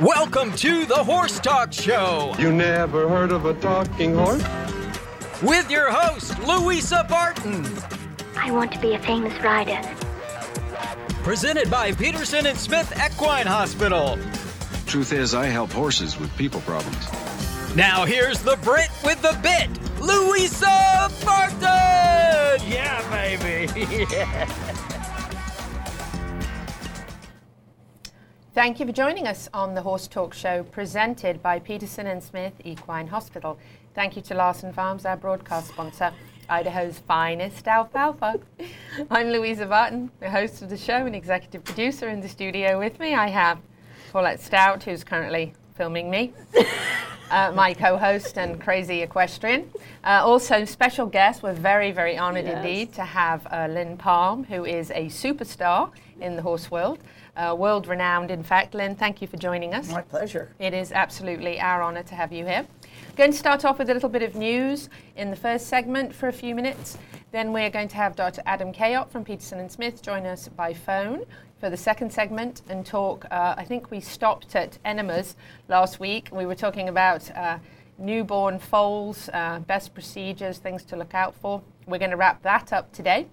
Welcome to the Horse Talk Show You never heard of a talking horse? with your host, Louisa Barton. I want to be a famous rider. Presented by Peterson and Smith Equine Hospital. Truth is, I help horses with people problems. Now here's the Brit with the bit, Louisa Barton. Yeah, baby. Thank you for joining us on the Horse Talk Show presented by Peterson and Smith Equine Hospital. Thank you to Larson Farms, our broadcast sponsor, Idaho's finest alfalfa. I'm Louisa Barton, the host of the show and executive producer in the studio with me. I have Paulette Stout, who's currently filming me. Uh, my co-host and crazy equestrian. Uh, also, special guest. We're very, very honoured indeed to have uh, Lynn Palm, who is a superstar in the horse world, uh, world-renowned, in fact. Lynn, thank you for joining us. My pleasure. It is absolutely our honour to have you here. Going to start off with a little bit of news in the first segment for a few minutes. Then we're going to have Dr. Adam Kayott from Peterson and Smith join us by phone for the second segment and talk. Uh, I think we stopped at enemas last week. We were talking about uh, newborn foals, uh, best procedures, things to look out for. We're going to wrap that up today.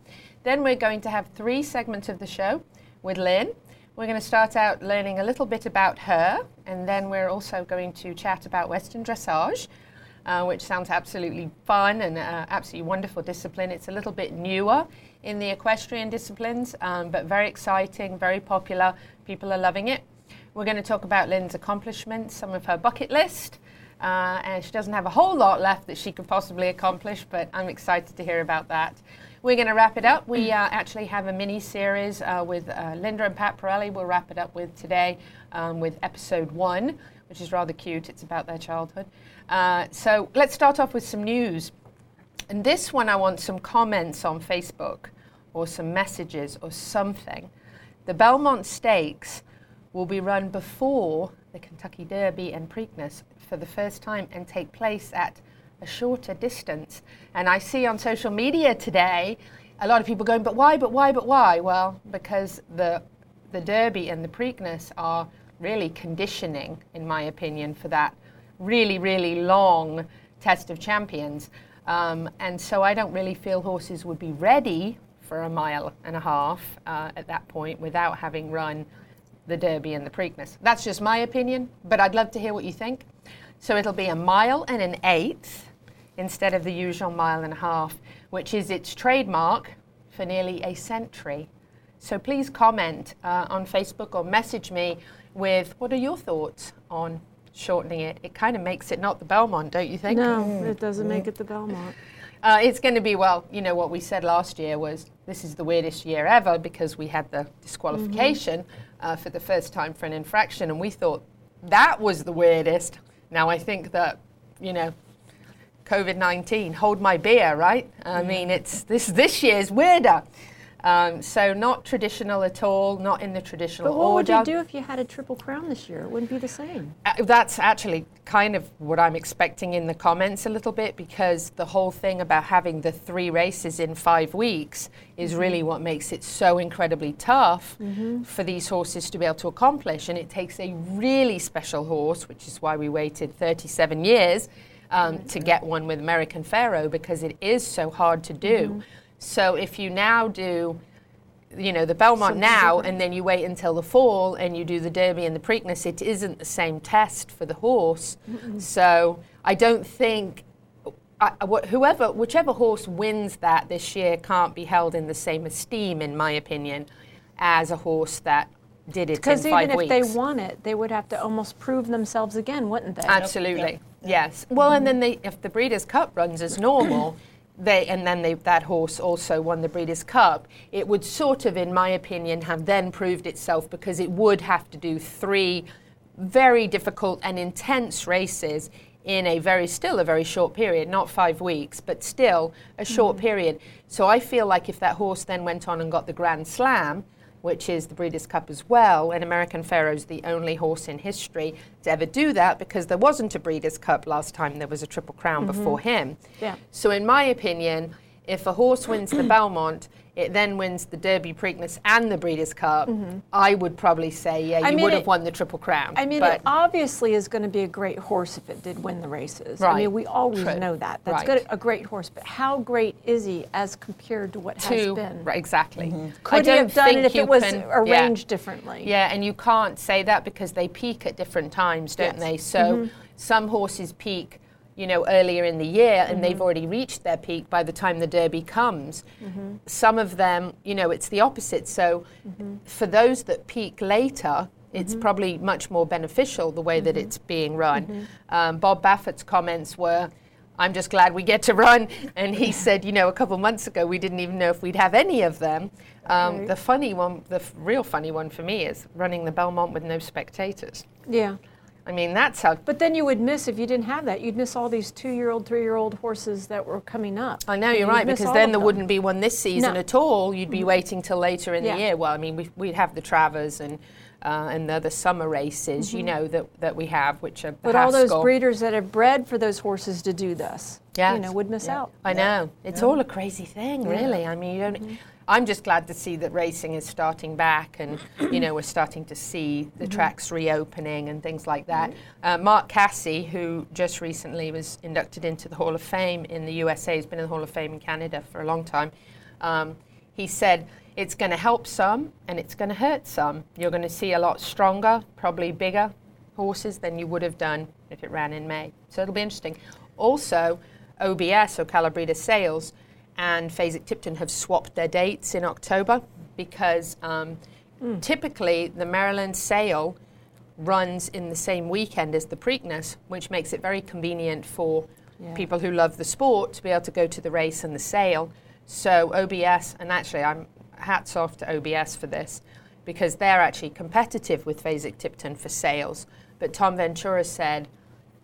Then we're going to have three segments of the show with Lynn. We're going to start out learning a little bit about her, and then we're also going to chat about Western dressage, uh, which sounds absolutely fun and uh, absolutely wonderful discipline. It's a little bit newer in the equestrian disciplines, um, but very exciting, very popular. People are loving it. We're going to talk about Lynn's accomplishments, some of her bucket list. Uh, and she doesn't have a whole lot left that she could possibly accomplish, but I'm excited to hear about that. We're going to wrap it up. We uh, actually have a mini series uh, with uh, Linda and Pat Parelli. We'll wrap it up with today um, with episode one, which is rather cute. It's about their childhood. Uh, so let's start off with some news. And this one, I want some comments on Facebook or some messages or something. The Belmont Stakes will be run before the Kentucky Derby and Preakness for the first time and take place at a shorter distance. And I see on social media today a lot of people going, but why, but why, but why? Well, because the, the Derby and the Preakness are really conditioning, in my opinion, for that really, really long test of champions. Um, and so I don't really feel horses would be ready for a mile and a half uh, at that point without having run the Derby and the Preakness. That's just my opinion, but I'd love to hear what you think. So it'll be a mile and an eighth instead of the usual mile and a half, which is its trademark for nearly a century. So please comment uh, on Facebook or message me with what are your thoughts on shortening it? It kind of makes it not the Belmont, don't you think? No, it doesn't make it the Belmont. Uh, it's going to be, well, you know, what we said last year was this is the weirdest year ever because we had the disqualification uh, for the first time for an infraction, and we thought that was the weirdest. Now I think that, you know, COVID 19, hold my beer, right? I mean, it's this, this year's weirder. Um, so, not traditional at all, not in the traditional But what would you do if you had a triple crown this year? It wouldn't be the same. Uh, that's actually kind of what I'm expecting in the comments a little bit because the whole thing about having the three races in five weeks is really what makes it so incredibly tough for these horses to be able to accomplish. And it takes a really special horse, which is why we waited 37 years um, to get one with American Pharoah because it is so hard to do. So if you now do you know the Belmont now, and then you wait until the fall and you do the Derby and the Preakness. It isn't the same test for the horse, so I don't think I- whoever, whichever horse wins that this year can't be held in the same esteem, in my opinion, as a horse that did it Because even five if weeks. they won it, they would have to almost prove themselves again, wouldn't they? Absolutely. Yes. Well, and then they, if the Breeders' Cup runs as normal, they and then they, that horse also won the Breeders' Cup. It would sort of, in my opinion, have then proved itself because it would have to do three very difficult and intense races in a very still a very short period, not five weeks, but still a short mm. period. So I feel like if that horse then went on and got the Grand Slam, which is the Breeders' Cup as well. And American Pharoah's the only horse in history to ever do that because there wasn't a Breeders' Cup last time there was a Triple Crown mm-hmm. before him. Yeah. So, in my opinion, if a horse wins the Belmont, it then wins the Derby Preakness and the Breeders' Cup. I would probably say, yeah, you Mm-hmm. mean, would have won the Triple Crown. I mean, but it obviously is going to be a great horse if it did win the races. I mean, we always True. know that. That's Right. good, a great horse. But how great is he as compared to what has been? right, exactly. I Could he have done it if it was can- arranged yeah. differently? Yeah, and you can't say that because they peak at different times, don't Yes. they? So some horses peak, you know, earlier in the year and they've mm-hmm. already reached their peak by the time the Derby comes. Mm-hmm. Some of them, you know, it's the opposite. So mm-hmm. for those that peak later, it's probably much more beneficial the way that it's being run. Um, Bob Baffert's comments were, I'm just glad we get to run. And he said, you know, a couple months ago, we didn't even know if we'd have any of them. Um, Right. The funny one, the f- real funny one for me is running the Belmont with no spectators. Yeah. I mean, that's how. But then you would miss, if you didn't have that, you'd miss all these two year old, three year old horses that were coming up. I know you're right because then there them. wouldn't be one this season No. at all. You'd be waiting till later in Yeah. the year. Well, I mean, we, we'd have the Travers and uh, and the other summer races, you know, that, that we have, which are Mm-hmm. But all those breeders that have bred for those horses to do this, you know, would miss out. I know. It's all a crazy thing, really. I mean, you don't. Mm-hmm. I'm just glad to see that racing is starting back, and you know we're starting to see Mm-hmm. the tracks reopening and things like that. Uh, Mark Casse, who just recently was inducted into the Hall of Fame in the USA, has been in the Hall of Fame in Canada for a long time. Um, he said it's going to help some and it's going to hurt some. You're going to see a lot stronger, probably bigger horses than you would have done if it ran in May. So it'll be interesting. Also, OBS, or Breeder Sales, and Fasig-Tipton have swapped their dates in October because um, typically the Maryland sale runs in the same weekend as the Preakness, which makes it very convenient for Yeah. people who love the sport to be able to go to the race and the sale. So OBS, and actually I'm hats off to OBS for this because they're actually competitive with Fasig-Tipton for sales. But Tom Ventura said,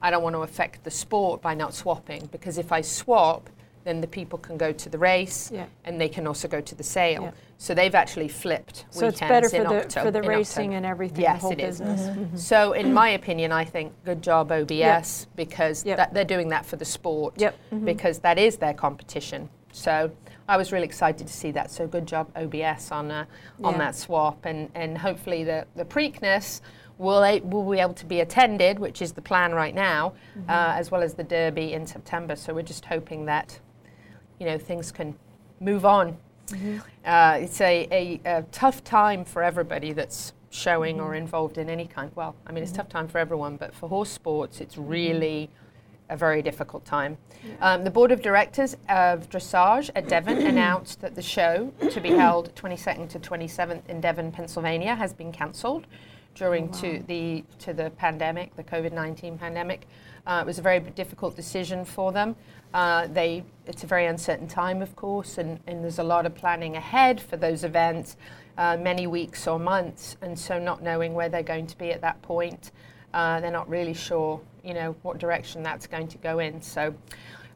I don't want to affect the sport by not swapping because if I swap, then the people can go to the race Yeah. and they can also go to the sale. Yeah. So they've actually flipped So it's better for in the Octo- for the racing October. and everything, Yes, the whole it is. business. So, in my opinion, I think good job OBS because Yep. that, they're doing that for the sport Yep. Mhm. because that is their competition. So, I was really excited to see that. So, good job OBS on uh, on Yeah. that swap, and and hopefully the the Preakness will a- will be able to be attended, which is the plan right now, Mm-hmm. uh, as well as the Derby in September. So, we're just hoping that you know things can move on. Uh, it's a, a, a tough time for everybody that's showing or involved in any kind. Well, I mean, it's a tough time for everyone, but for horse sports, it's really a very difficult time. Um, the board of directors of dressage at Devon announced that the show, to be held 22nd to 27th in Devon, Pennsylvania, has been cancelled during to the to the pandemic, the COVID-19 pandemic. Uh, it was a very difficult decision for them. Uh, they it's a very uncertain time, of course, and, and there's a lot of planning ahead for those events, uh, many weeks or months, and so not knowing where they're going to be at that point, uh, they're not really sure, you know, what direction that's going to go in. So.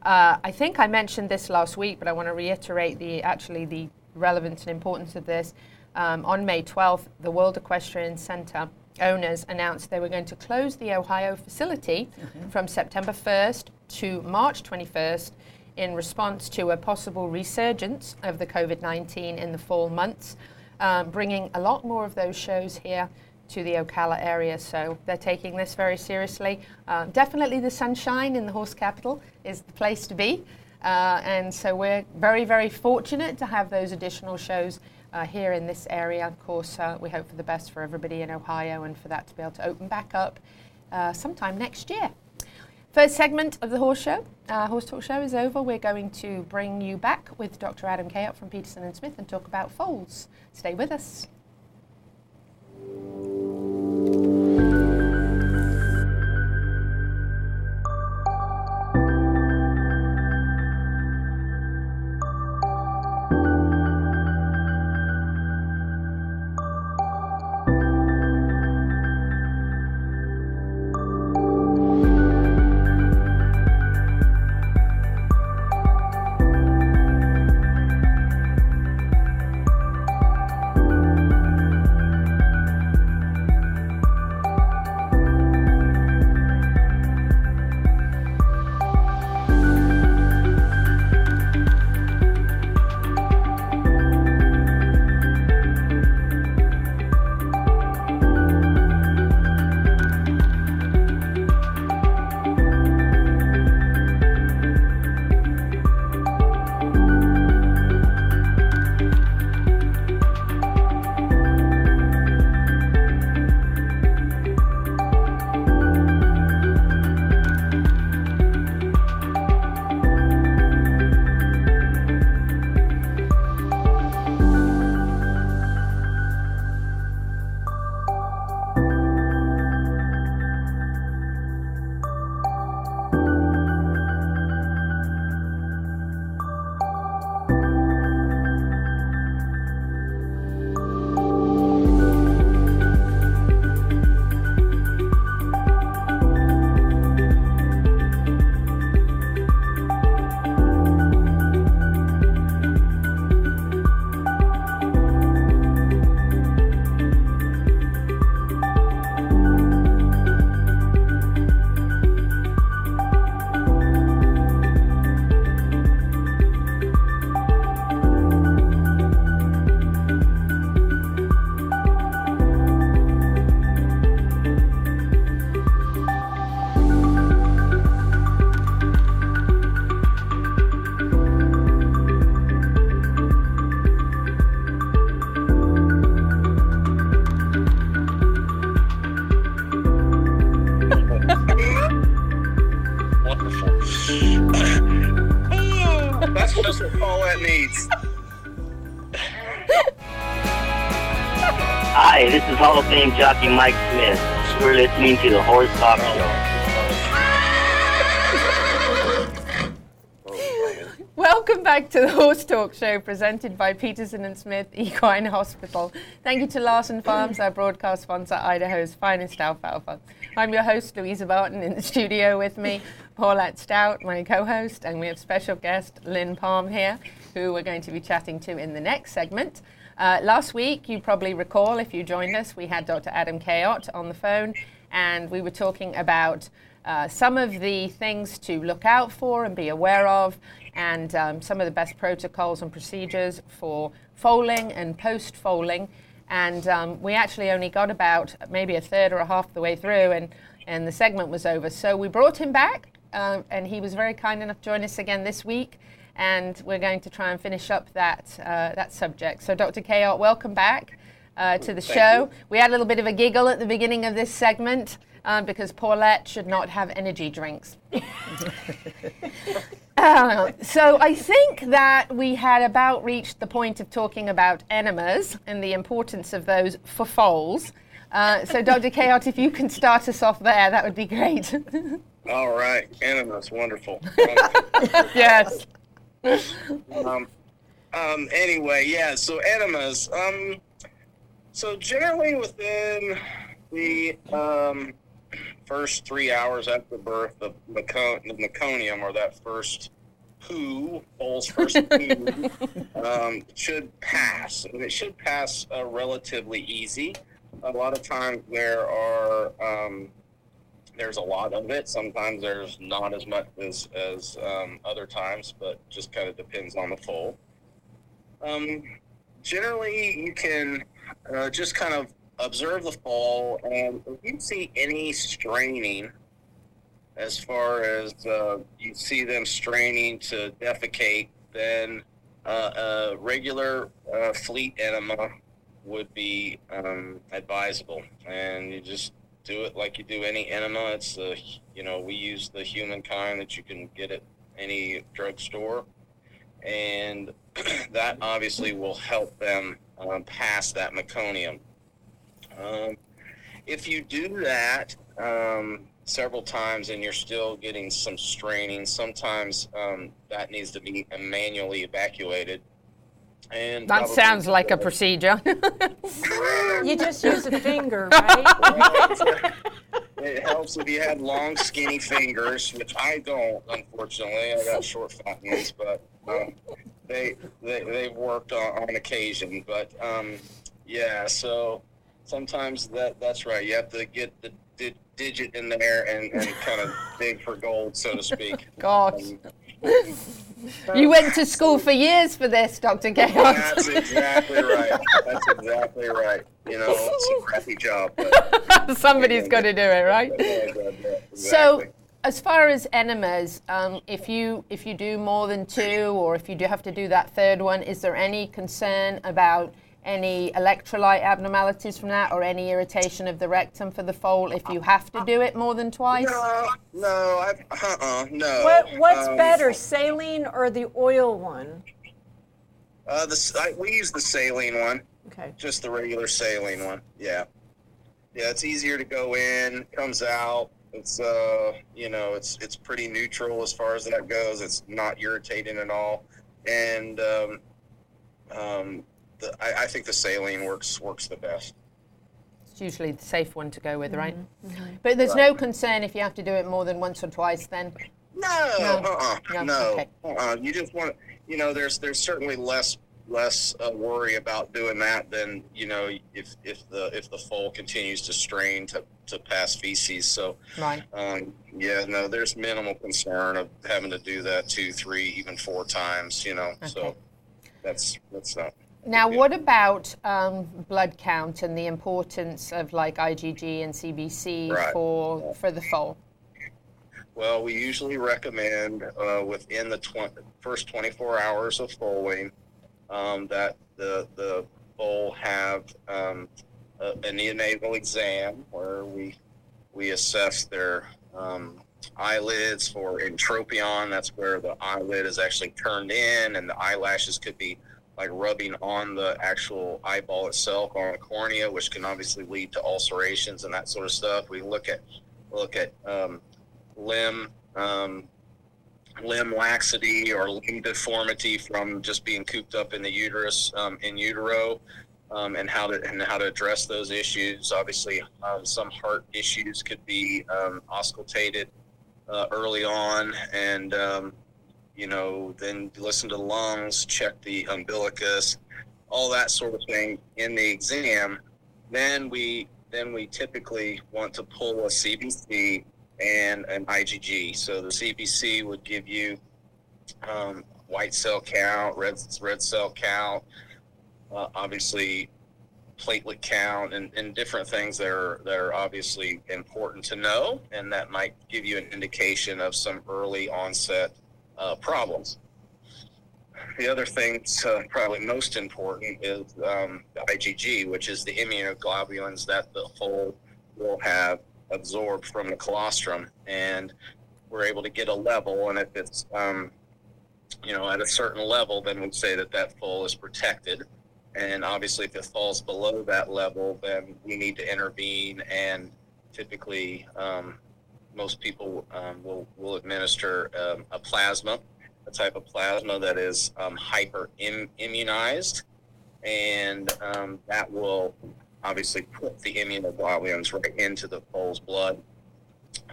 Uh, I think I mentioned this last week, but I want to reiterate the actually the relevance and importance of this. Um, on May 12th, the World Equestrian Center owners announced they were going to close the Ohio facility from September 1st to March 21st in response to a possible resurgence of the COVID 19 in the fall months, um, bringing a lot more of those shows here to the Ocala area. So they're taking this very seriously. Uh, definitely the sunshine in the horse capital is the place to be. Uh, and so we're very, very fortunate to have those additional shows uh, here in this area. Of course, uh, we hope for the best for everybody in Ohio and for that to be able to open back up uh, sometime next year. First segment of the Horse Show, uh, Horse Talk Show is over. We're going to bring you back with Dr. Adam Kayott from Peterson and Smith and talk about foals. Stay with us. To the Horse Talk Show. Welcome back to the Horse Talk Show presented by Peterson and Smith Equine Hospital. Thank you to Larson Farms, our broadcast sponsor, Idaho's finest alfalfa. I'm your host, Louisa Barton, in the studio with me, Paulette Stout, my co host, and we have special guest Lynn Palm here, who we're going to be chatting to in the next segment. Uh, last week, you probably recall if you joined us, we had Dr. Adam Kayott on the phone, and we were talking about uh, some of the things to look out for and be aware of, and um, some of the best protocols and procedures for foaling and post foaling. And um, we actually only got about maybe a third or a half the way through, and, and the segment was over. So we brought him back, uh, and he was very kind enough to join us again this week. And we're going to try and finish up that, uh, that subject. So, Dr. Kayott, welcome back uh, to the Thank show. you. We had a little bit of a giggle at the beginning of this segment um, because Paulette should not have energy drinks. Uh, so I think that we had about reached the point of talking about enemas and the importance of those for foals. Uh, so Dr. Kayott, if you can start us off there, that would be great. All right, enemas, wonderful. wonderful. yes. um, um, anyway, yeah. So enemas. Um, so generally within the um, first three hours after birth, the, meco- the meconium or that first poo, foal's first poo, um, should pass, and it should pass uh, relatively easy. A lot of times there are um, there's a lot of it. Sometimes there's not as much as as um, other times, but just kind of depends on the foal. Um, generally, you can uh, just kind of observe the fall, and if you see any straining, as far as uh, you see them straining to defecate, then uh, a regular uh, fleet enema would be um, advisable, and you just do it like you do any enema. It's the you know we use the human kind that you can get at any drugstore, and that obviously will help them um, pass that meconium. Um, if you do that um, several times and you're still getting some straining, sometimes um, that needs to be manually evacuated. And That sounds like a procedure. You just use a finger, right? It helps if you have long, skinny fingers, which I don't, unfortunately. I got short, fat ones, but um, they, they they've worked on, on occasion. But um, yeah, so sometimes that that's right. You have to get the di- digit in there and, and kind of dig for gold, so to speak. God. Um, you went to school for years for this, Dr. Kayott. That's exactly right. That's exactly right. You know, it's a crappy job. But Somebody's got to do it, right? yeah, yeah, yeah, So, exactly. As far as enemas, um, if you if you do more than two, or if you do have to do that third one, is there any concern about any electrolyte abnormalities from that, or any irritation of the rectum for the foal if you have to do it more than twice? No, no, I, uh-uh, no. What, what's Um, better, saline or the oil one? Uh, the s- I, we use the saline one, Okay. just the regular saline one. Yeah, yeah, it's easier to go in, comes out. It's uh, you know, it's it's pretty neutral as far as that goes. It's not irritating at all, and um, um, the, I, I think the saline works works the best. It's usually the safe one to go with, right? But there's no concern if you have to do it more than once or twice. Then No, No. uh-uh, No, no, okay. uh-uh. You just want, you know, there's there's certainly less less uh, worry about doing that than you know if if the if the foal continues to strain to to pass feces. So right. um, yeah, no, there's minimal concern of having to do that two, three, even four times. You know, Okay. so that's that's not. Now, what about um, blood count and the importance of like IgG and CBC Right. for for the foal? Well, we usually recommend uh, within the tw- first 24 hours of foaling um, that the the foal have um, a neonatal exam where we we assess their um, eyelids for entropion. That's where the eyelid is actually turned in, and the eyelashes could be like rubbing on the actual eyeball itself on the cornea, which can obviously lead to ulcerations and that sort of stuff. We look at look at um, limb um, limb laxity or limb deformity from just being cooped up in the uterus um, in utero. Um, and how to and how to address those issues. Obviously, um, some heart issues could be um, auscultated uh, early on, and um, you know, then listen to the lungs, check the umbilicus, all that sort of thing in the exam. Then we then we typically want to pull a CBC and an IgG. So the CBC would give you um, white cell count, red red cell count, uh, obviously platelet count, and, and different things that are that are obviously important to know, and that might give you an indication of some early onset uh, problems. The other thing, uh, probably most important, is um, the IgG, which is the immunoglobulins that the foal will have absorbed from the colostrum, and we're able to get a level. And if it's um, you know at a certain level, then we'd say that that foal is protected. And obviously, if it falls below that level, then we need to intervene. And typically, um, most people um, will, will administer um, a plasma, a type of plasma that is um, hyper immunized, and um, that will obviously put the immunoglobulins right into the foal's blood.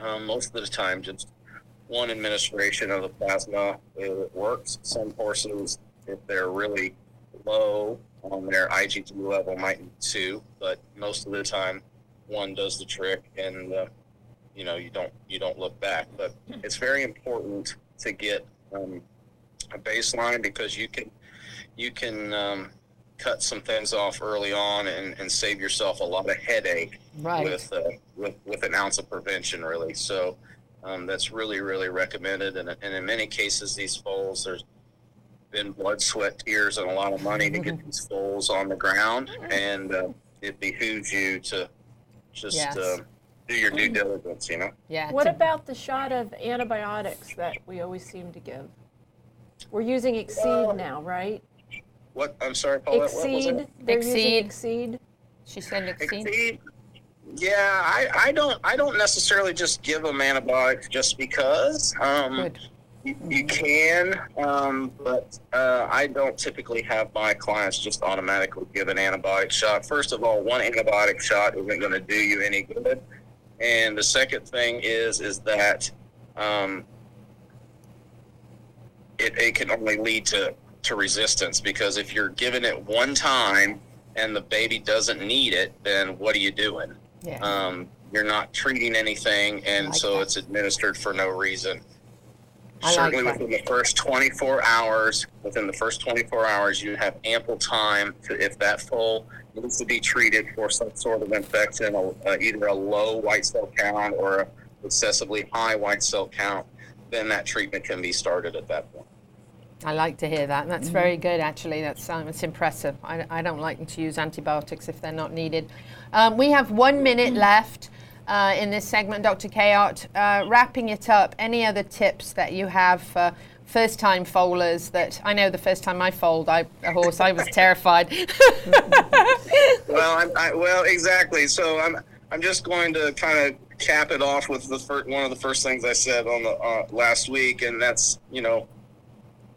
Um, most of the time, just one administration of the plasma it works. Some horses, if they're really low on their IgG level, might need two, but most of the time, one does the trick, and uh, you know you don't you don't look back. But it's very important to get um, a baseline because you can you can um, cut some things off early on and, and save yourself a lot of headache Right. with, uh, with with an ounce of prevention really so um, that's really really recommended and, and in many cases these foals there's been blood sweat tears and a lot of money to get these foals on the ground and uh, it behooves you to just Yes. uh, do your due diligence you know Yeah. What about the shot of antibiotics that we always seem to give? We're using Excede now, right? What i'm sorry Paulette, what was Excede. it? They're Excede. Excede. She said Excede. Excede. Yeah, I, I don't I don't necessarily just give them antibiotics just because. Um, Good. you, you can, um, but uh, I don't typically have my clients just automatically give an antibiotic shot. First of all, one antibiotic shot isn't going to do you any good, and the second thing is is that um, it, it can only lead to to resistance because if you're giving it one time and the baby doesn't need it, then what are you doing? Yeah. Um, you're not treating anything, and like so that. it's administered for no reason. I Certainly that. within the first 24 hours, within the first 24 hours, you have ample time to, if that foal needs to be treated for some sort of infection, uh, either a low white cell count or a excessively high white cell count, then that treatment can be started at that point. I like to hear that. That's very good, actually. That's um, it's impressive. I, I don't like to use antibiotics if they're not needed. Um, we have one minute left uh, in this segment, Dr. Kayot. Uh, wrapping it up, any other tips that you have for first time foalers that I know the first time I foaled I, a horse, I was terrified. well, I'm, I, well, exactly. So I'm I'm just going to kind of cap it off with the fir- one of the first things I said on the uh, last week, and that's you know,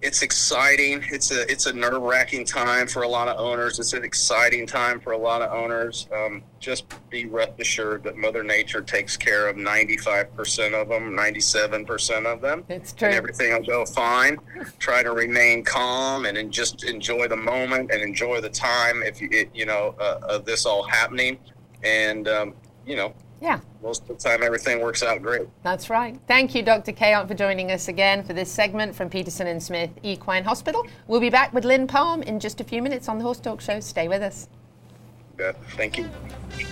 it's exciting. It's a it's a nerve wracking time for a lot of owners. It's an exciting time for a lot of owners. Um, just be rest assured that Mother Nature takes care of 95% of them, 97% of them it's true. and everything will go fine. Try to remain calm and then just enjoy the moment and enjoy the time if you it, you know uh, of this all happening. And um, you know, Yeah. most of the time everything works out great. That's right. Thank you, Dr. Kayot, for joining us again for this segment from Peterson and Smith Equine Hospital. We'll be back with Lynn Palm in just a few minutes on the Horse Talk Show. Stay with us. Yeah, thank you.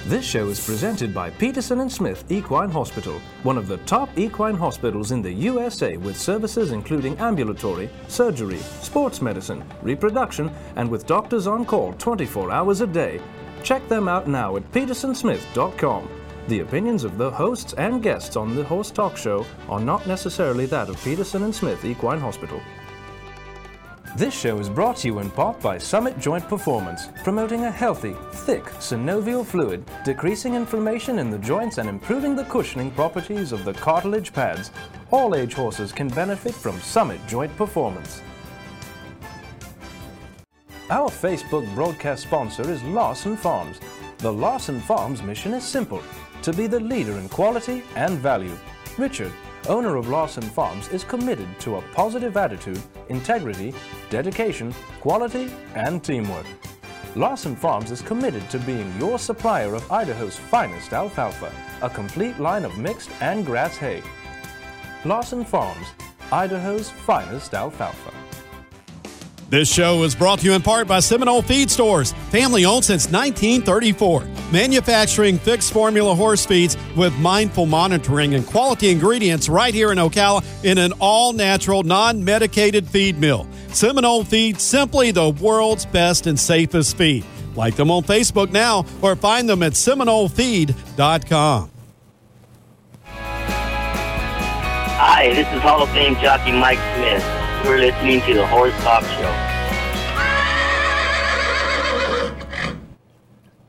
This show is presented by Peterson and Smith Equine Hospital, one of the top equine hospitals in the USA with services including ambulatory, surgery, sports medicine, reproduction, and with doctors on call 24 hours a day. Check them out now at petersonsmith.com. The opinions of the hosts and guests on the Horse Talk Show are not necessarily that of Peterson and Smith Equine Hospital. This show is brought to you in part by Summit Joint Performance, promoting a healthy, thick synovial fluid, decreasing inflammation in the joints and improving the cushioning properties of the cartilage pads. All age horses can benefit from Summit Joint Performance. Our Facebook broadcast sponsor is Larson Farms. The Larson Farms mission is simple to be the leader in quality and value. Richard, owner of Larson Farms, is committed to a positive attitude, integrity, dedication, quality, and teamwork. Larson Farms is committed to being your supplier of Idaho's finest alfalfa, a complete line of mixed and grass hay. Larson Farms, Idaho's finest alfalfa. This show is brought to you in part by Seminole Feed Stores, family owned since 1934. Manufacturing fixed formula horse feeds with mindful monitoring and quality ingredients right here in Ocala in an all natural, non medicated feed mill. Seminole Feed, simply the world's best and safest feed. Like them on Facebook now or find them at SeminoleFeed.com. Hi, this is Hall of Fame jockey Mike Smith. You're listening to the Horse Talk Show.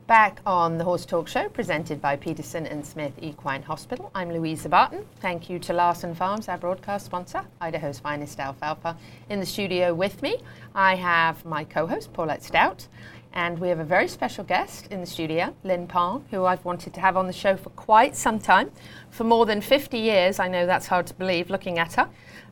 Back on the Horse Talk Show, presented by Peterson and Smith Equine Hospital. I'm Louisa Barton. Thank you to Larson Farms, our broadcast sponsor, Idaho's finest alfalfa. In the studio with me, I have my co-host Paulette Stout, and we have a very special guest in the studio, Lynn Palm, who I've wanted to have on the show for quite some time, for more than 50 years. I know that's hard to believe looking at her.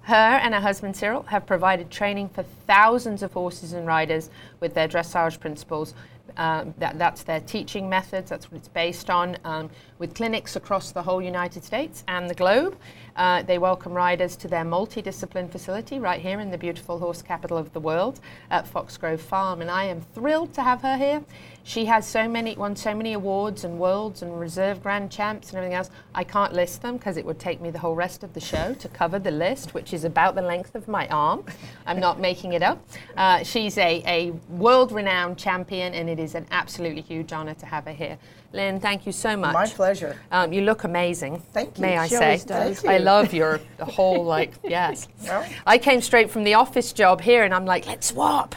Her and her husband Cyril have provided training for thousands of horses and riders with their dressage principles. Um, that, that's their teaching methods, that's what it's based on, um, with clinics across the whole United States and the globe. Uh, they welcome riders to their multidiscipline facility right here in the beautiful horse capital of the world at Foxgrove Farm, and I am thrilled to have her here. She has so many, won so many awards and worlds and reserve grand champs and everything else. I can't list them because it would take me the whole rest of the show to cover the list, which is about the length of my arm. I'm not making it up. Uh, she's a, a world renowned champion, and it is an absolutely huge honor to have her here. Lynn, thank you so much. My pleasure. Um, you look amazing. Thank you. May I She say? does. Thank I love your the whole like yes. Well. I came straight from the office job here, and I'm like, let's swap.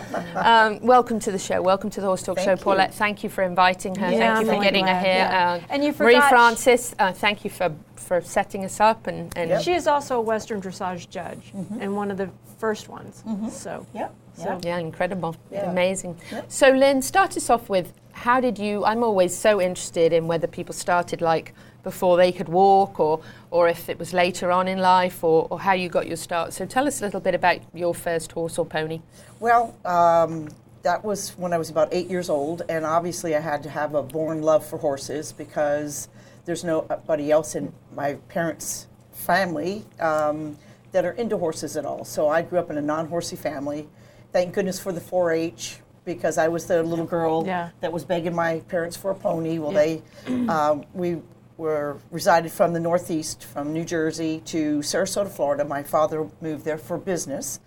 um, welcome to the show. Welcome to the Horse Talk Thank Show, you. Paulette. Thank you for inviting her. Yeah, thank you for really getting her here. yeah. Uh, And you Marie Francis. Uh, thank you for for setting us up and and She is also a Western dressage judge and one of the first ones. So Yep. So Yeah, incredible. Yeah. Amazing. So, Lynn, start us off with how did you? I'm always so interested in whether people started like before they could walk or, or if it was later on in life or, or how you got your start. So, tell us a little bit about your first horse or pony. Well, um, that was when I was about eight years old, and obviously I had to have a born love for horses because there's nobody else in my parents' family um, that are into horses at all. So I grew up in a non-horsey family. Thank goodness for the 4-H because I was the little girl Yeah. that was begging my parents for a pony. Well, they um, we were resided from the Northeast, from New Jersey to Sarasota, Florida. My father moved there for business,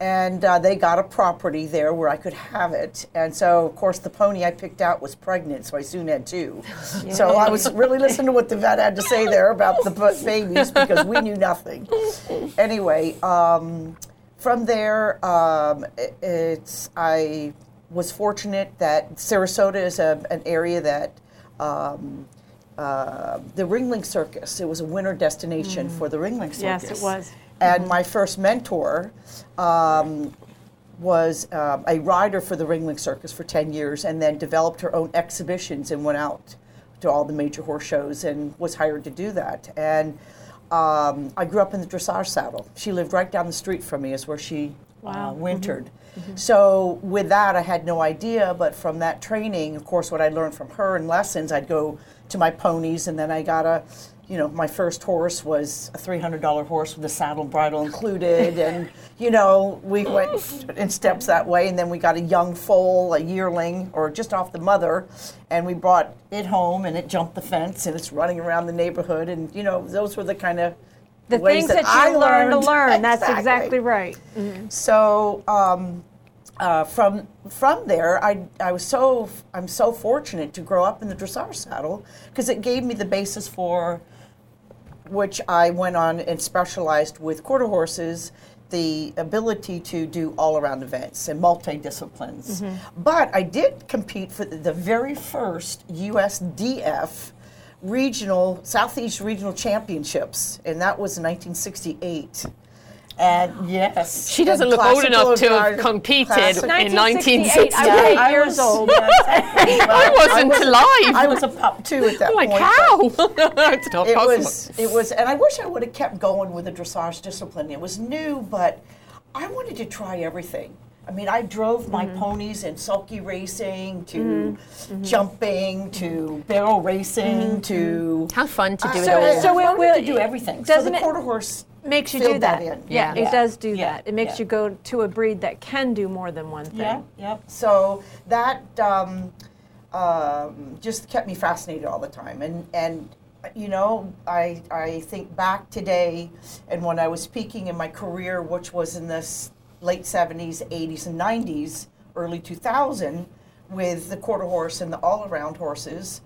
and uh, they got a property there where I could have it. And so, of course, the pony I picked out was pregnant, so I soon had two. So I was really listening to what the vet had to say there about the babies because we knew nothing. Anyway. Um, from there, um, it's I was fortunate that Sarasota is a, an area that um, uh, the Ringling Circus. It was a winter destination for the Ringling Circus. Yes, it was. And my first mentor um, was um, a rider for the Ringling Circus for 10 years and then developed her own exhibitions and went out to all the major horse shows and was hired to do that. And um, I grew up in the dressage saddle. She lived right down the street from me, is where she Wow. uh, wintered. So with that, I had no idea. But from that training, of course, what I learned from her and lessons, I'd go to my ponies, and then I got a, you know, my first horse was a three hundred dollar horse with a saddle and bridle included, and you know, we went in steps that way. And then we got a young foal, a yearling, or just off the mother, and we brought it home, and it jumped the fence, and it's running around the neighborhood, and you know, those were the kind of the things that, I you learned to learn. That's Exactly. exactly right. so um, uh, from from there, I I was so I'm so fortunate to grow up in the dressage saddle because it gave me the basis for which I went on and specialized with quarter horses, the ability to do all around events and multi disciplines. But I did compete for the very first USDF regional, Southeast Regional Championships, and that was in 1968. And yes, She doesn't and look old enough to have competed in 1968, I'm Yeah, eight I years was- old. I wasn't was- alive. I was a pup too at that I'm like, point. but- how? it's not it possible. was it was and i wish i would have kept going with the dressage discipline it was new but i wanted to try everything i mean i drove my Mm-hmm. ponies in sulky racing to jumping to barrel racing to How fun to do it So- all. so I it will to do everything doesn't so the quarter horse makes you do that. in. Yeah. It does do Yeah. that. It makes Yeah. you go to a breed that can do more than one thing. Yeah, yep. So that um, um, just kept me fascinated all the time, and and you know, I I think back today, and when I was speaking in my career, which was in the s- late '70s, '80s, and '90s, early 2000, with the quarter horse and the all-around horses.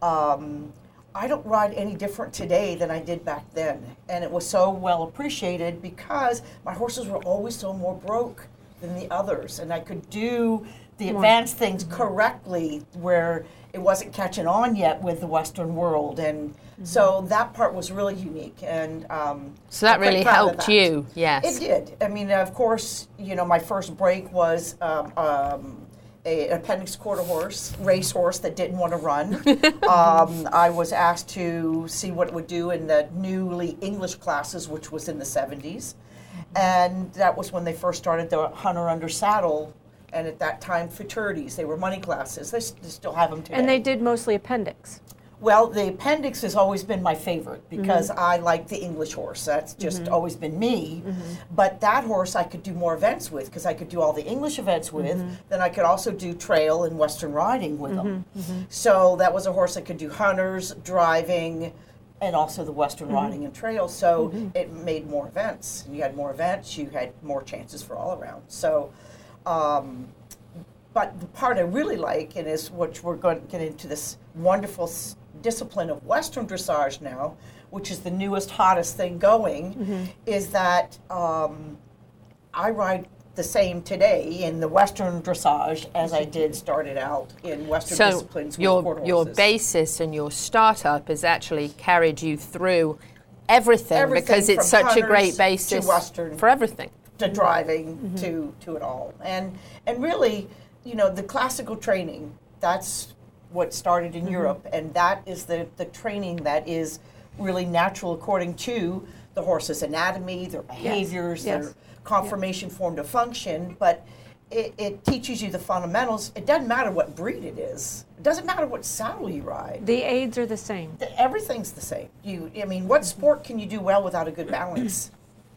Um, I don't ride any different today than I did back then. And it was so well appreciated because my horses were always so more broke than the others. And I could do the advanced things correctly where it wasn't catching on yet with the Western world. And so that part was really unique. And um, So that I'm really helped that. you, yes. It did. I mean, of course, you know, my first break was um, um, a, an appendix quarter horse, race horse that didn't want to run. um, I was asked to see what it would do in the newly English classes, which was in the 70s. And that was when they first started the hunter under saddle. And at that time, futurities, they were money classes. They, s- they still have them today. And they did mostly appendix. Well, the appendix has always been my favorite because mm-hmm. I like the English horse. That's just mm-hmm. always been me. Mm-hmm. But that horse I could do more events with because I could do all the English events with. Then I could also do trail and Western riding with them. So that was a horse that could do hunters, driving, and also the Western riding and trail. So it made more events. You had more events, you had more chances for all around. So. Um, but the part I really like, and is which we're going to get into this wonderful s- discipline of Western dressage now, which is the newest, hottest thing going, is that um, I ride the same today in the Western dressage as I did started out in Western So disciplines with your your basis and your startup has actually carried you through everything, Everything because it's such a great basis Western. for everything. to driving mm-hmm. to to it all and and really you know the classical training that's what started in mm-hmm. Europe and that is the the training that is really natural according to the horse's anatomy their behaviors yes. their conformation form to function but it, it teaches you the fundamentals it doesn't matter what breed it is it doesn't matter what saddle you ride The aids are the same. th- everything's the same. You, I mean, what mm-hmm. sport can you do well without a good balance?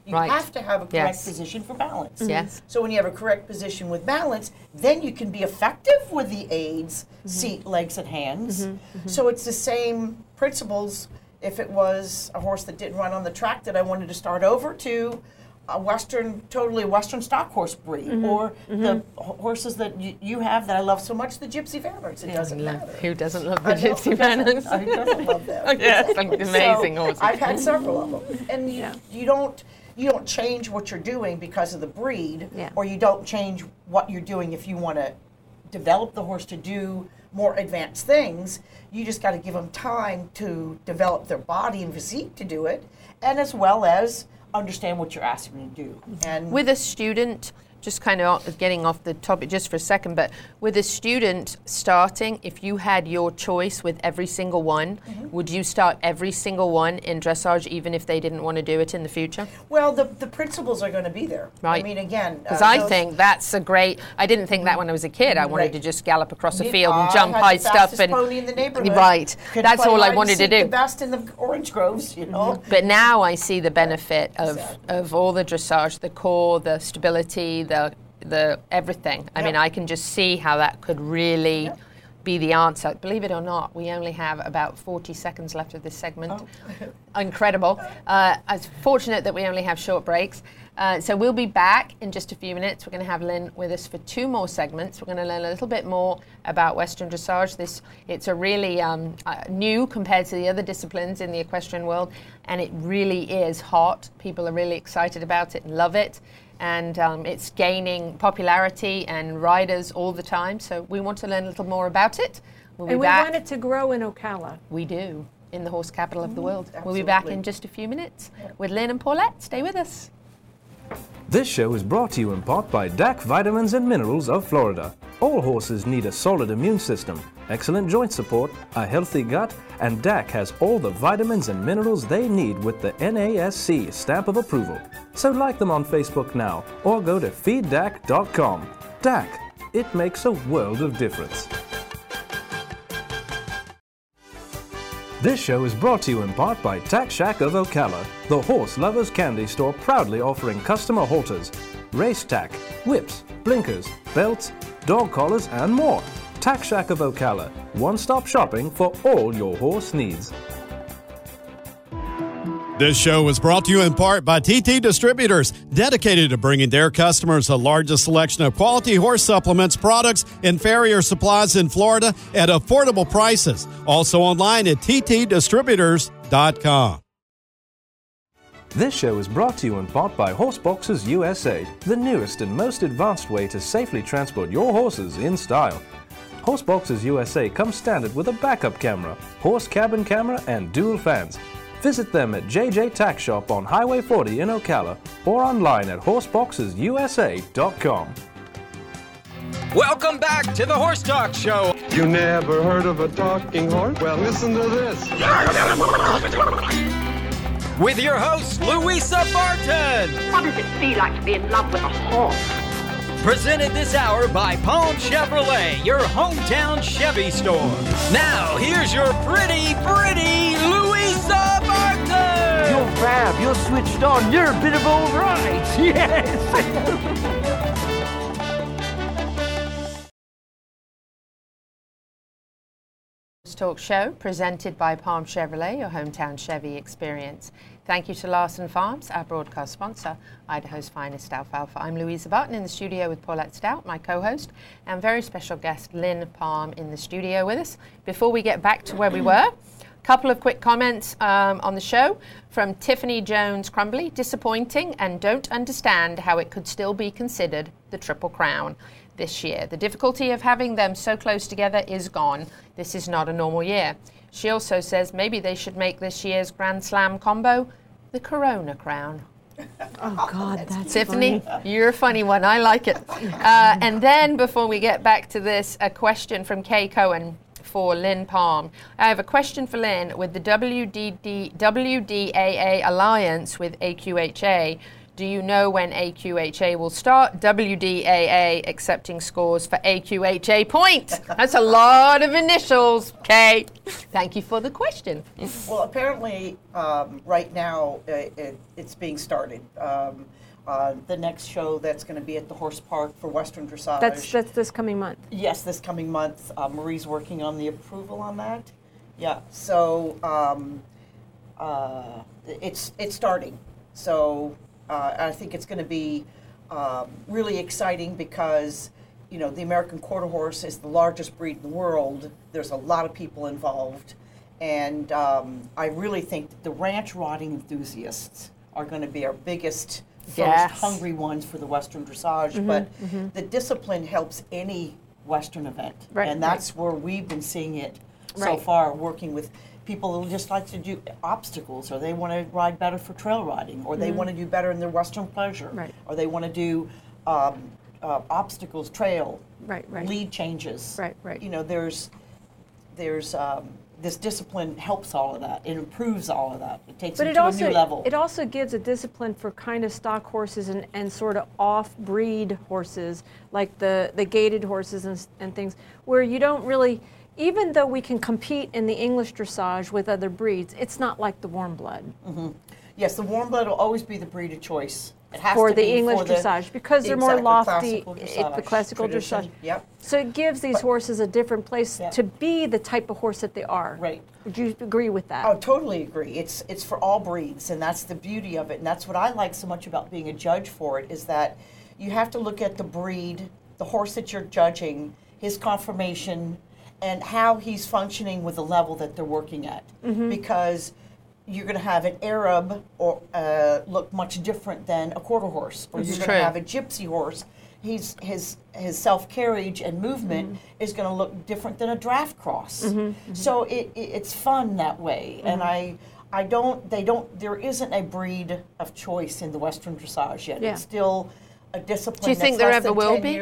You Right. have to have a correct Yes. position for balance. Mm-hmm. Yes. So when you have a correct position with balance, then you can be effective with the aids, mm-hmm. seat, legs, and hands. So it's the same principles. If it was a horse that didn't run on the track that I wanted to start over to a Western, totally Western stock horse breed, mm-hmm. or mm-hmm. the horses that you, you have that I love so much, the Gypsy Vanners. It doesn't mm-hmm. matter. Who doesn't love the I Gypsy who? I doesn't love them. yes, amazing So, horses. I've had several of them, and you, you don't you don't change what you're doing because of the breed, Yeah. or you don't change what you're doing if you want to develop the horse to do more advanced things. You just got to give them time to develop their body and physique to do it, and as well as understand what you're asking me to do. And with a student just kind of getting off the topic just for a second but with a student starting if you had your choice with every single one Mm-hmm. would you start every single one in dressage even if they didn't want to do it in the future well, the the principles are going to be there. Right. I mean, again, because uh, I those- think that's a great. I didn't think that when I was a kid. I wanted Right. to just gallop across the field and jump high stuff and pony in the neighborhood. right. Could That's all I wanted to seek The do. best in the orange groves, you know. But now I see the benefit of, Exactly. of all the dressage, the core, the stability, the the everything. I mean, I can just see how that could really Yep. be the answer. Believe it or not, we only have about 40 seconds left of this segment. Oh. Incredible. Uh, it's fortunate that we only have short breaks. Uh, so we'll be back in just a few minutes. We're going to have Lynn with us for two more segments. We're going to learn a little bit more about Western dressage. This it's a really um, uh, new compared to the other disciplines in the equestrian world, and it really is hot. People are really excited about it and love it, and um, it's gaining popularity and riders all the time. So we want to learn a little more about it. We'll and we back. want it to grow in Ocala. We do in the horse capital of the world. We'll be back in just a few minutes with Lynn and Paulette. Stay with us. This show is brought to you in part by DAC Vitamins and Minerals of Florida. All horses need a solid immune system, excellent joint support, a healthy gut, and DAC has all the vitamins and minerals they need with the NASC stamp of approval. So like them on Facebook now or go to feeddac.com. DAC, it makes a world of difference. This show is brought to you in part by Tack Shack of Ocala, the horse lovers candy store proudly offering customer halters, race tack, whips, blinkers, belts, dog collars, and more. Tack Shack of Ocala, one stop shopping for all your horse needs. This show was brought to you in part by TT Distributors, dedicated to bringing their customers the largest selection of quality horse supplements, products, and farrier supplies in Florida at affordable prices. Also online at ttdistributors.com. This show is brought to you in part by Horseboxes USA, the newest and most advanced way to safely transport your horses in style. Horseboxes USA comes standard with a backup camera, horse cabin camera, and dual fans. Visit them at JJ Tack Shop on Highway 40 in Ocala or online at horseboxesusa.com. Welcome back to the Horse Talk Show. You never heard of a talking horse? Well, listen to this. With your host, Louisa Barton. What does it feel like to be in love with a horse? Presented this hour by Palm Chevrolet, your hometown Chevy store. Now, here's your pretty, pretty Louisa Barton. You're fab. You're switched on. You're a bit of all right. Yes. Talk Show, presented by Palm Chevrolet, your hometown Chevy experience. Thank you to Larson Farms, our broadcast sponsor, Idaho's finest alfalfa. I'm Louisa Barton in the studio with Paulette Stout, my co host, and very special guest Lynn Palm in the studio with us. Before we get back to where we were, a couple of quick comments um, on the show from Tiffany Jones Crumbly. Disappointing and don't understand how it could still be considered the Triple Crown this year. The difficulty of having them so close together is gone. This is not a normal year. She also says maybe they should make this year's Grand Slam combo the Corona Crown. Oh God, that's Tiffany, funny. you're a funny one. I like it. Uh, and then before we get back to this, a question from Kay Cohen for Lynn Palm. I have a question for Lynn. With the WDD, WDAA alliance with AQHA, do you know when AQHA will start? WDAA accepting scores for AQHA point. That's a lot of initials, Kay. Thank you for the question. Well, apparently, um, right now uh, it, it's being started. Um, uh, the next show that's going to be at the horse park for Western Dressage. That's that's this coming month. Yes, this coming month. Uh, Marie's working on the approval on that. Yeah, so um, uh, it's it's starting. So uh, I think it's going to be um, really exciting because you know the American Quarter Horse is the largest breed in the world. There's a lot of people involved, and um, I really think the ranch riding enthusiasts are going to be our biggest. First Yes. hungry ones for the Western dressage, Mhm, but mhm. the discipline helps any Western event, Right, and that's where we've been seeing it so Right. far. Working with people who just like to do obstacles, or they want to ride better for trail riding, or they Mhm. want to do better in their Western pleasure, Right. or they want to do um, uh, obstacles, trail, Right, right. lead changes. Right, right. You know, there's there's um, this discipline helps all of that. It improves all of that. It takes But it to also a new level. it also gives a discipline for kind of stock horses and, and sort of off-breed horses like the the gaited horses and, and things where you don't really even though we can compete in the English dressage with other breeds, it's not like the warm blood. hmm Yes, the warm blood will always be the breed of choice, It has for to the be English for the- dressage because they're more exactly, lofty. classical it- the classical tradition. dressage. Yep. So it gives these horses a different place to be the type of horse that they are. Right. Would you agree with that? Oh, totally agree. It's it's for all breeds, and that's the beauty of it. And that's what I like so much about being a judge for it is that you have to look at the breed, the horse that you're judging, his conformation, and how he's functioning with the level that they're working at. Mhm. Because you're going to have an Arab or uh, look much different than a quarter horse, or It's you're going true. to have a gypsy horse. He's his his self carriage and movement is going to look different than a draft cross. Mhm, So it, it it's fun that way, and Mhm. I I don't they don't there isn't a breed of choice in the Western dressage yet. Yeah. It's still a discipline. Do you think there ever will be?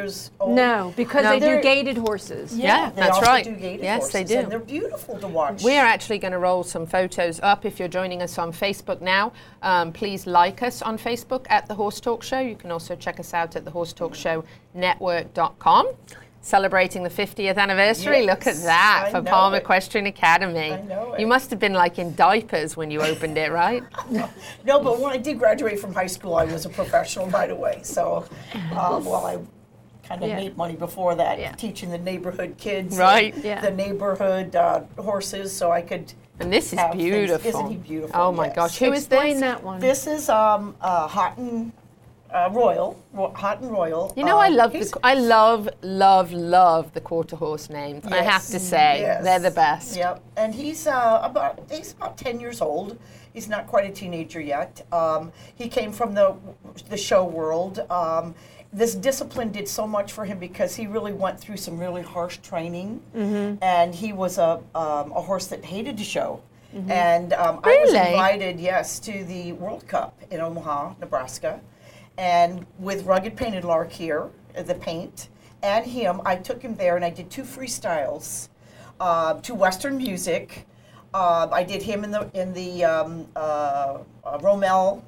No, because No. they do They're- gaited horses. Yeah, they that's also right. Do gaited Yes, horses, they do. and they're beautiful to watch. We're actually going to roll some photos up if you're joining us on Facebook now. Um, please like us on Facebook at The Horse Talk Show. You can also check us out at thehorsetalkshownetwork.com. Celebrating the 50th anniversary. Look at that I for know Palm it. Equestrian Academy. I know You must have been like in diapers when you opened it, right? No, but when I did graduate from high school, I was a professional right away. So, um, well, I kind of Yeah. made money before that, teaching the neighborhood kids, Right. Yeah. the neighborhood uh, horses, so I could. And this is have things- beautiful. Isn't he beautiful? Oh my Yes. gosh. Who is Explain this? that one. This is um, uh, Houghton uh, Royal, Ro- and Royal. You know, I Um, love the, I love, love, love the quarter horse names. I have to say, yes. they're the best. Yep, and he's uh, about he's about ten years old. He's not quite a teenager yet. Um, he came from the the show world. Um, this discipline did so much for him because he really went through some really harsh training, Mm-hmm. and he was a um, a horse that hated to show. Mhm. And um, I was invited, yes, to the World Cup in Omaha, Nebraska, and with Rugged Painted Lark here, uh, the paint, and him, I took him there and I did two freestyles uh, to Western music. Uh, I did him in the in the um, uh, uh, romal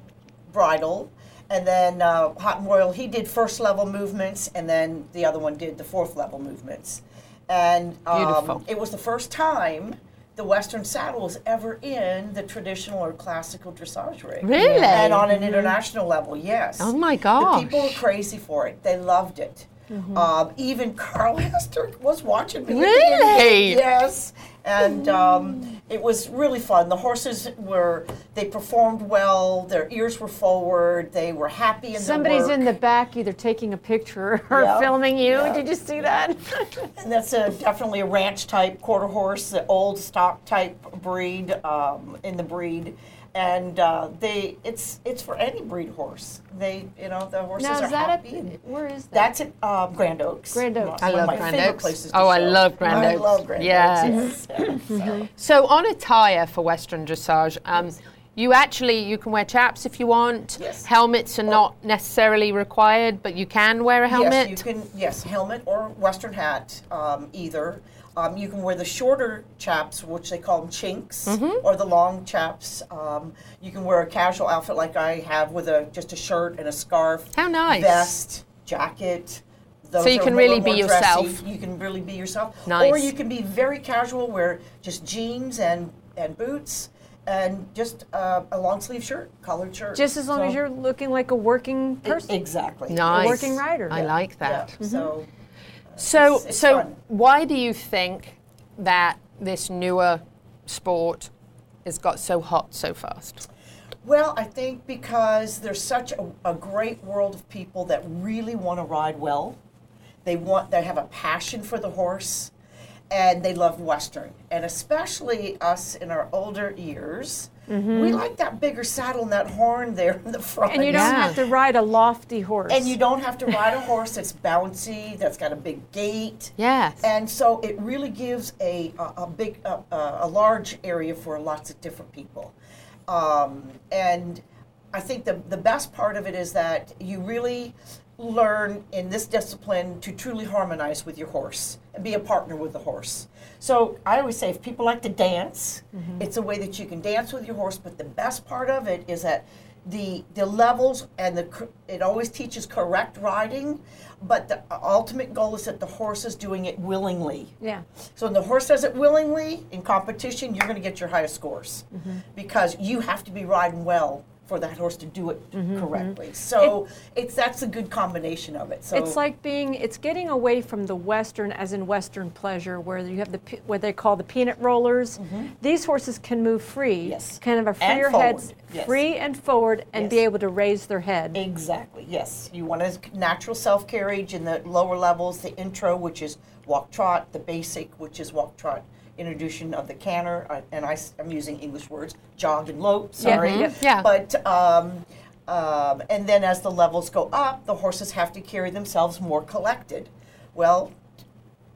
bridle, and then uh, Hot and Royal. He did first level movements, and then the other one did the fourth level movements. And um, Beautiful. it was the first time the Western saddle was ever in the traditional or classical dressage rig. Really? And on an international level, yes. Oh my God! The people were crazy for it. They loved it. Um, even Carl Hester was watching me. Really? Yes. And um, it was really fun. The horses were, they performed well. Their ears were forward. They were happy in Somebody's in the back either taking a picture or Yeah, filming you. yeah. Did you see that? And that's a, definitely a ranch type quarter horse, the old stock type breed um, in the breed. And uh, they, it's it's for any breed horse. They, you know, the horses now are is that happy. at, and- where is that? That's at um, Grand Oaks. Grand Oaks. I love Grand Oaks. places Oh, I love Grand Oaks. I Oaks. love Grand Yes. Oaks. yes. So- So on attire for Western dressage, um, you actually you can wear chaps if you want. Yes. Helmets are not necessarily required, but you can wear a helmet. Yes, you can. Yes, helmet or Western hat, um, either. Um, you can wear the shorter chaps, which they call them chinks, Mhm. or the long chaps. Um, you can wear a casual outfit like I have, with a just a shirt and a scarf. How nice. Vest, jacket. Those So you can really be dressy. yourself. You can really be yourself. Nice. Or you can be very casual, wear just jeans and and boots. And just uh, a long sleeve shirt, collared shirt. Just as long as you're looking like a working person. exactly. Nice. A working rider. I like that. Yeah, So So, It's- it's so fun. why do you think that this newer sport has got so hot so fast? Well, I think because there's such a, a great world of people that really want to ride well. They want they have a passion for the horse and they love western. And especially us in our older years, we like that bigger saddle and that horn there in the front. And you don't Yeah. have to ride a lofty horse. And you don't have to ride a horse that's bouncy, that's got a big gait. Yes. And so it really gives a, a, a big, a, a a large area for lots of different people. Um, and I think the, the best part of it is that you really learn in this discipline to truly harmonize with your horse and be a partner with the horse. So I always say if people like to dance, mm-hmm. it's a way that you can dance with your horse, but the best part of it is that the the levels and the it always teaches correct riding, but the ultimate goal is that the horse is doing it willingly. yeah. So when the horse does it willingly in competition, you're going to get your highest scores mm-hmm. because you have to be riding well for that horse to do it Mhm, correctly. mhm. So it's that's a good combination of it. So it's like being it's getting away from the western as in western pleasure where you have the what they call the peanut rollers these horses can move free yes kind of a freer heads yes. free and forward and be able to raise their head Exactly. Yes, you want a natural self carriage in the lower levels, the intro, which is walk trot, the basic, which is walk trot, introduction of the canter, uh, and I, am using English words, jog and lope. Yeah, Sorry, mhm. Yeah. But um, um, and then as the levels go up, the horses have to carry themselves more collected. Well.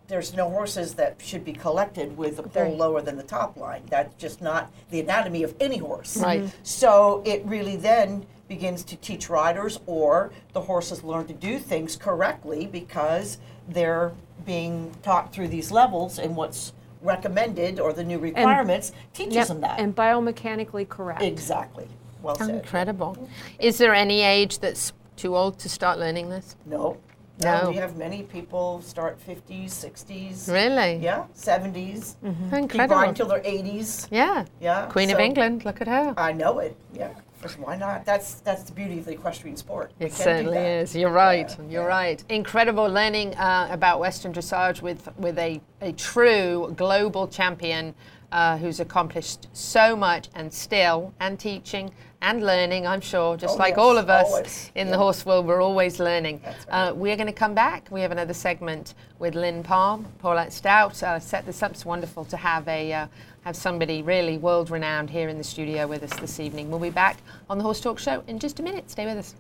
There's no horses that should be collected with a poll Right. lower than the top line. That's just not the anatomy of any horse. Right. Mm-hmm. So it really then begins to teach riders or the horses learn to do things correctly because they're being taught through these levels and what's recommended or the new requirements teaches Yep, them that. and biomechanically correct Exactly. Well said. Incredible. Is there any age that's too old to start learning this? No. No. No, we have many people start 50s, 60s. Really? Yeah, 70s. Keep mm-hmm. Incredible. riding till their 80s. Yeah. Yeah. Queen of England, look at her. I know it. Yeah. Why not? That's that's the beauty of the equestrian sport. We It certainly is. You're right. You're right. Incredible learning uh, about Western dressage with with a, a true global champion uh, who's accomplished so much and still and teaching and learning. I'm sure, just Oh, like yes, all of us always. in Yeah. the horse world, we're always learning. Uh, we're going to come back. We have another segment with Lynn Palm, Paulette Stout. Uh, set this up. It's wonderful to have a uh, have somebody really world renowned here in the studio with us this evening. We'll be back on the Horse Talk Show in just a minute. Stay with us.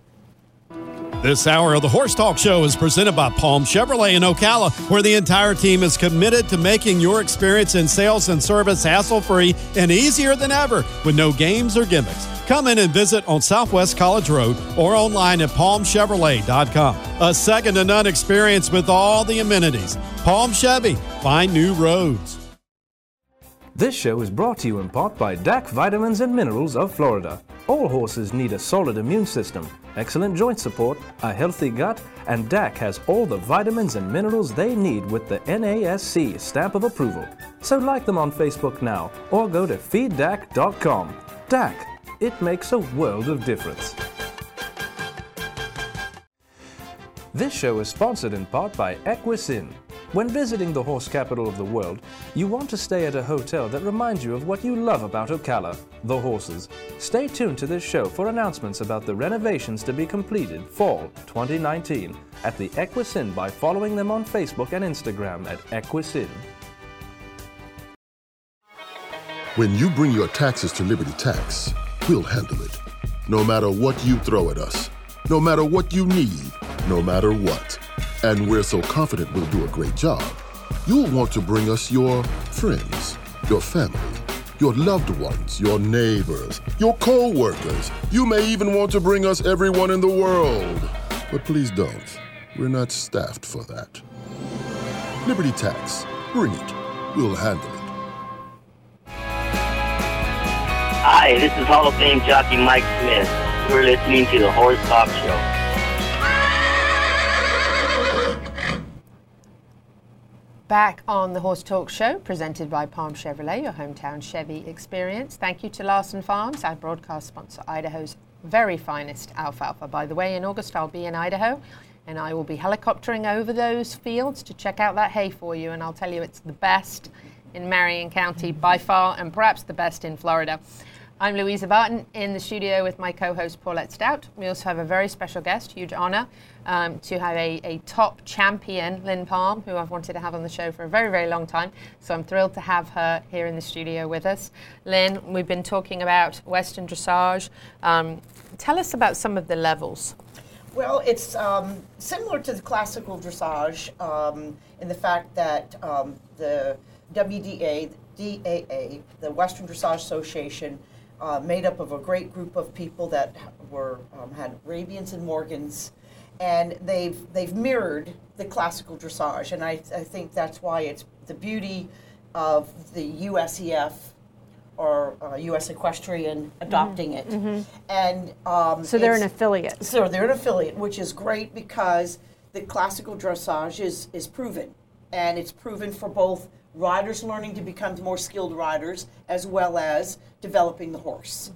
This hour of the Horse Talk Show is presented by Palm Chevrolet in Ocala, where the entire team is committed to making your experience in sales and service hassle free and easier than ever with no games or gimmicks. Come in and visit on Southwest College Road or online at palmchevrolet.com. A second to none experience with all the amenities. Palm Chevy, find new roads. This show is brought to you in part by DAC Vitamins and Minerals of Florida. All horses need a solid immune system, excellent joint support, a healthy gut, and DAC has all the vitamins and minerals they need with the NASC stamp of approval. So like them on Facebook now or go to feeddac.com. DAC, it makes a world of difference. This show is sponsored in part by Equisin. When visiting the horse capital of the world, you want to stay at a hotel that reminds you of what you love about Ocala, the horses. Stay tuned to this show for announcements about the renovations to be completed fall 2019 at the Equisin by following them on Facebook and Instagram at Equisin. When you bring your taxes to Liberty Tax, we'll handle it. No matter what you throw at us, no matter what you need, no matter what. And we're so confident we'll do a great job. You'll want to bring us your friends, your family, your loved ones, your neighbors, your co workers. You may even want to bring us everyone in the world. But please don't. We're not staffed for that. Liberty Tax. Bring it. We'll handle it. Hi, this is Hall of Fame jockey Mike Smith. You're listening to the Horse Talk Show. Back on the Horse Talk Show, presented by Palm Chevrolet, your hometown Chevy experience. Thank you to Larson Farms, our broadcast sponsor, Idaho's very finest alfalfa. By the way, in August I'll be in Idaho and I will be helicoptering over those fields to check out that hay for you. And I'll tell you, it's the best in Marion County by far and perhaps the best in Florida. I'm Louisa Barton in the studio with my co host Paulette Stout. We also have a very special guest, huge honour um, to have a, a top champion, Lynn Palm, who I've wanted to have on the show for a very, very long time. So I'm thrilled to have her here in the studio with us. Lynn, we've been talking about Western dressage. Um, tell us about some of the levels. Well, it's um, similar to the classical dressage um, in the fact that um, the WDA, DAA, the Western Dressage Association, uh, made up of a great group of people that were um, had Arabians and Morgans, and they've they've mirrored the classical dressage, and I, I think that's why it's the beauty of the USEF or uh, U.S. Equestrian adopting it, Mhm. and um, So they're an affiliate. So they're an affiliate, which is great because the classical dressage is is proven, and it's proven for both riders learning to become more skilled riders as well as developing the horse.